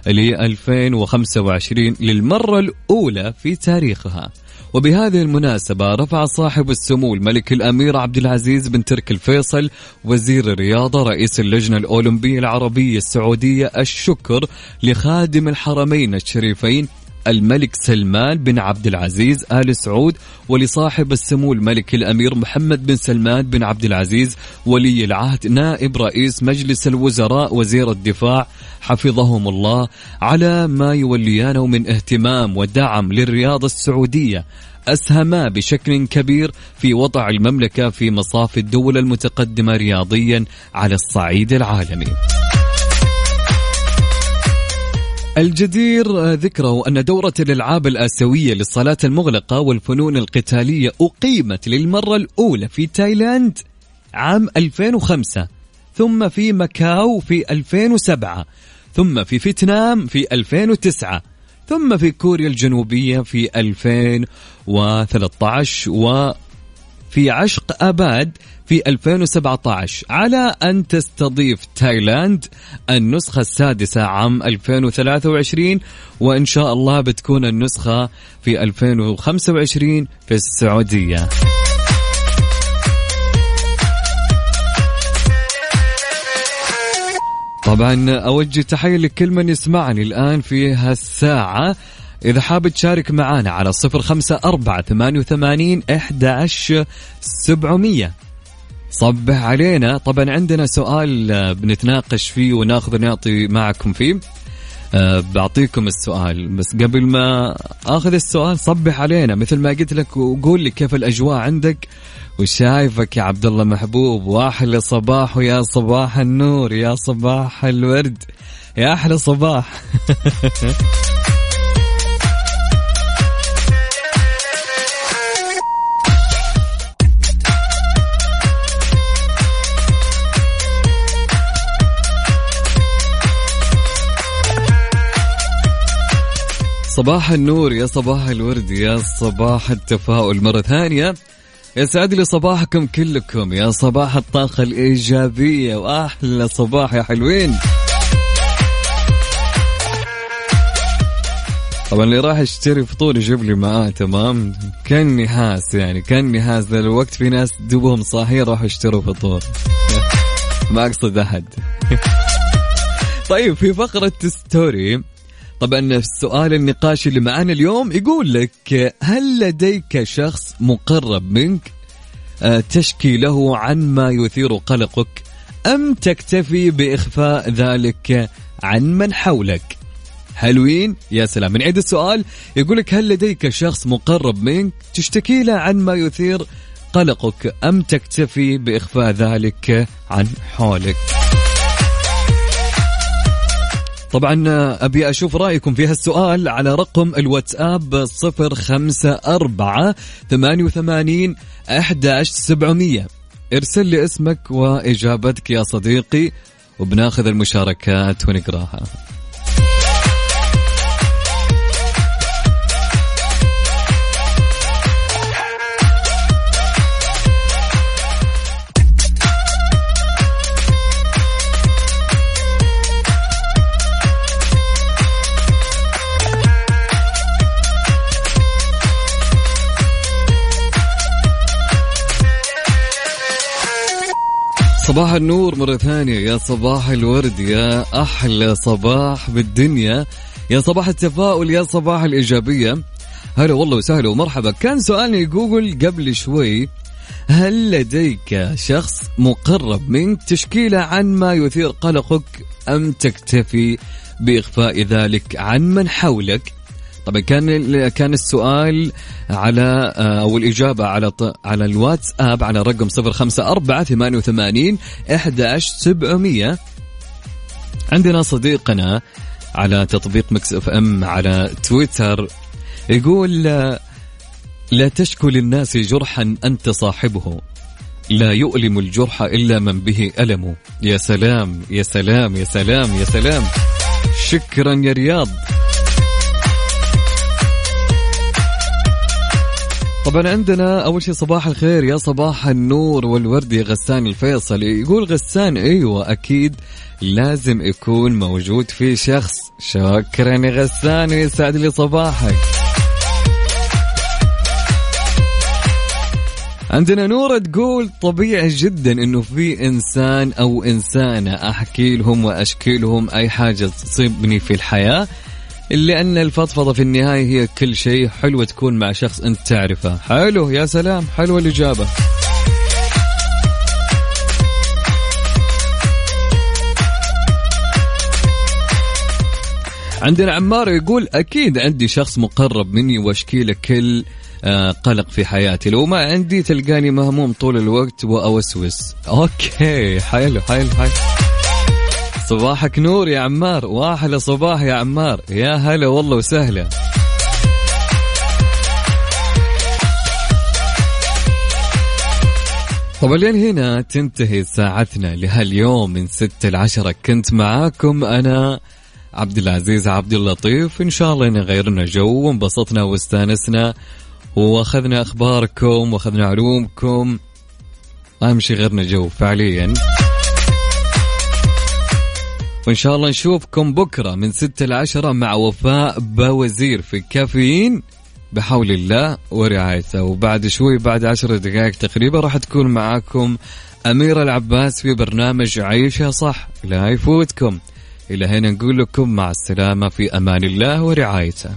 ل 2025 للمرة الأولى في تاريخها. وبهذه المناسبة رفع صاحب السمو الملك الأمير عبد العزيز بن تركي الفيصل وزير الرياضة رئيس اللجنة الأولمبية العربية السعودية الشكر لخادم الحرمين الشريفين الملك سلمان بن عبد العزيز آل سعود ولصاحب السمو الملك الأمير محمد بن سلمان بن عبد العزيز ولي العهد نائب رئيس مجلس الوزراء وزير الدفاع حفظهم الله على ما يوليانه من اهتمام ودعم للرياضة السعودية. أسهما بشكل كبير في وضع المملكة في مصاف الدول المتقدمة رياضيا على الصعيد العالمي. الجدير ذكره أن دورة الألعاب الآسيوية للصلاة المغلقة والفنون القتالية أقيمت للمرة الأولى في تايلاند عام 2005 ثم في ماكاو في 2007 ثم في فيتنام في 2009 ثم في كوريا الجنوبية في 2013 وفي عشق أباد في 2017 على أن تستضيف تايلاند النسخة السادسة عام 2023 وإن شاء الله بتكون النسخة في 2025 في السعودية. طبعا أوجه تحية لكل من يسمعني الآن في هالساعة. إذا حاب تشارك معنا على صفر خمسة أربعة ثمانية وثمانين إحدى سبعمية. صبح علينا. طبعا عندنا سؤال آه، بنتناقش فيه وناخذ ونعطي معكم فيه. أه بعطيكم السؤال. بس قبل ما آخذ السؤال صبح علينا. مثل ما قلت لك وقول لي كيف الأجواء عندك وشايفك يا عبد الله محبوب. وأحلى صباح ويا صباح النور يا صباح الورد يا أحلى صباح. صباح النور يا صباح الورد يا صباح التفاؤل مرة ثانية. يسعد لي صباحكم كلكم يا صباح الطاقة الإيجابية وأحلى صباح يا حلوين. طبعا اللي راح يشتري فطور يجيب لي معاه تمام؟ كان نحاس يعني كان نحاس ذا الوقت في ناس دوبهم صاحيين راحوا يشتروا فطور ما أقصد أحد. طيب في فقرة story طبعا السؤال النقاش اللي معانا اليوم يقول لك هل لديك شخص مقرب منك؟ آه، تشكي له عن ما يثير قلقك أم تكتفي بإخفاء ذلك عن من حولك؟ حلوين؟ يا سلام. من عيد السؤال لك هل لديك شخص مقرب منك؟ تشتكي له عن ما يثير قلقك أم تكتفي بإخفاء ذلك عن حولك؟ طبعا أبي أشوف رأيكم في هالسؤال على رقم الواتساب صفر خمسة أربعة ثمانية وثمانين أحداش سبعمية. ارسل لي اسمك وإجابتك يا صديقي وبناخذ المشاركات ونقراها. صباح النور مرة ثانية. يا صباح الورد يا أحلى صباح بالدنيا. يا صباح التفاؤل يا صباح الإيجابية. هلا والله وسهلا ومرحبا. كان سؤالي جوجل قبل شوي هل لديك شخص مقرب منك تشكيلة عن ما يثير قلقك أم تكتفي بإخفاء ذلك عن من حولك؟ طبعا كان كان السؤال على آه، أو الإجابة على على الواتساب على رقم 054 88 11700 عندنا صديقنا على تطبيق مكس إف إم على تويتر يقول آه، لا تشكو للناس جرحا أنت صاحبه. لا يؤلم الجرح إلا من به ألم. يا سلام يا سلام يا سلام يا سلام. شكرا يا رياض. طبعا عندنا أول شيء صباح الخير يا صباح النور والورد يا غسان الفيصل. يقول غسان أيوه أكيد لازم يكون موجود في شخص. شكرا يا غسان يسعد لي صباحك. عندنا نورة تقول طبيعي جدا إنه في إنسان أو إنسانة أحكي لهم وأشكي لهم أي حاجة تصيبني في الحياة. لأن الفضفضة في النهاية هي كل شيء. حلوة تكون مع شخص أنت تعرفه. حلو يا سلام. حلوة الإجابة. عندنا عمار يقول أكيد عندي شخص مقرب مني وأشكي له كل آه، قلق في حياتي. لو ما عندي تلقاني مهموم طول الوقت وأوسوس. أوكي حلو حلو حلو. صباحك نور يا عمار. واحلى صباح يا عمار. يا هلا والله وسهلا. طبعا لين هنا تنتهي ساعتنا لهاليوم من ستة لعشرة كنت معاكم أنا عبد العزيز عبد اللطيف. إن شاء الله إن غيرنا جو وانبسطنا واستانسنا وأخذنا أخباركم وأخذنا علومكم. أهم شيء غيرنا جو فعليا. وإن شاء الله نشوفكم بكرة من ستة لعشرة مع وفاء بوزير في كافيين بحول الله ورعايته. وبعد شوي بعد عشر دقائق تقريبا راح تكون معاكم أميرة العباس في برنامج عيشها صح. لا يفوتكم. إلى هنا نقول لكم مع السلامة في أمان الله ورعايته.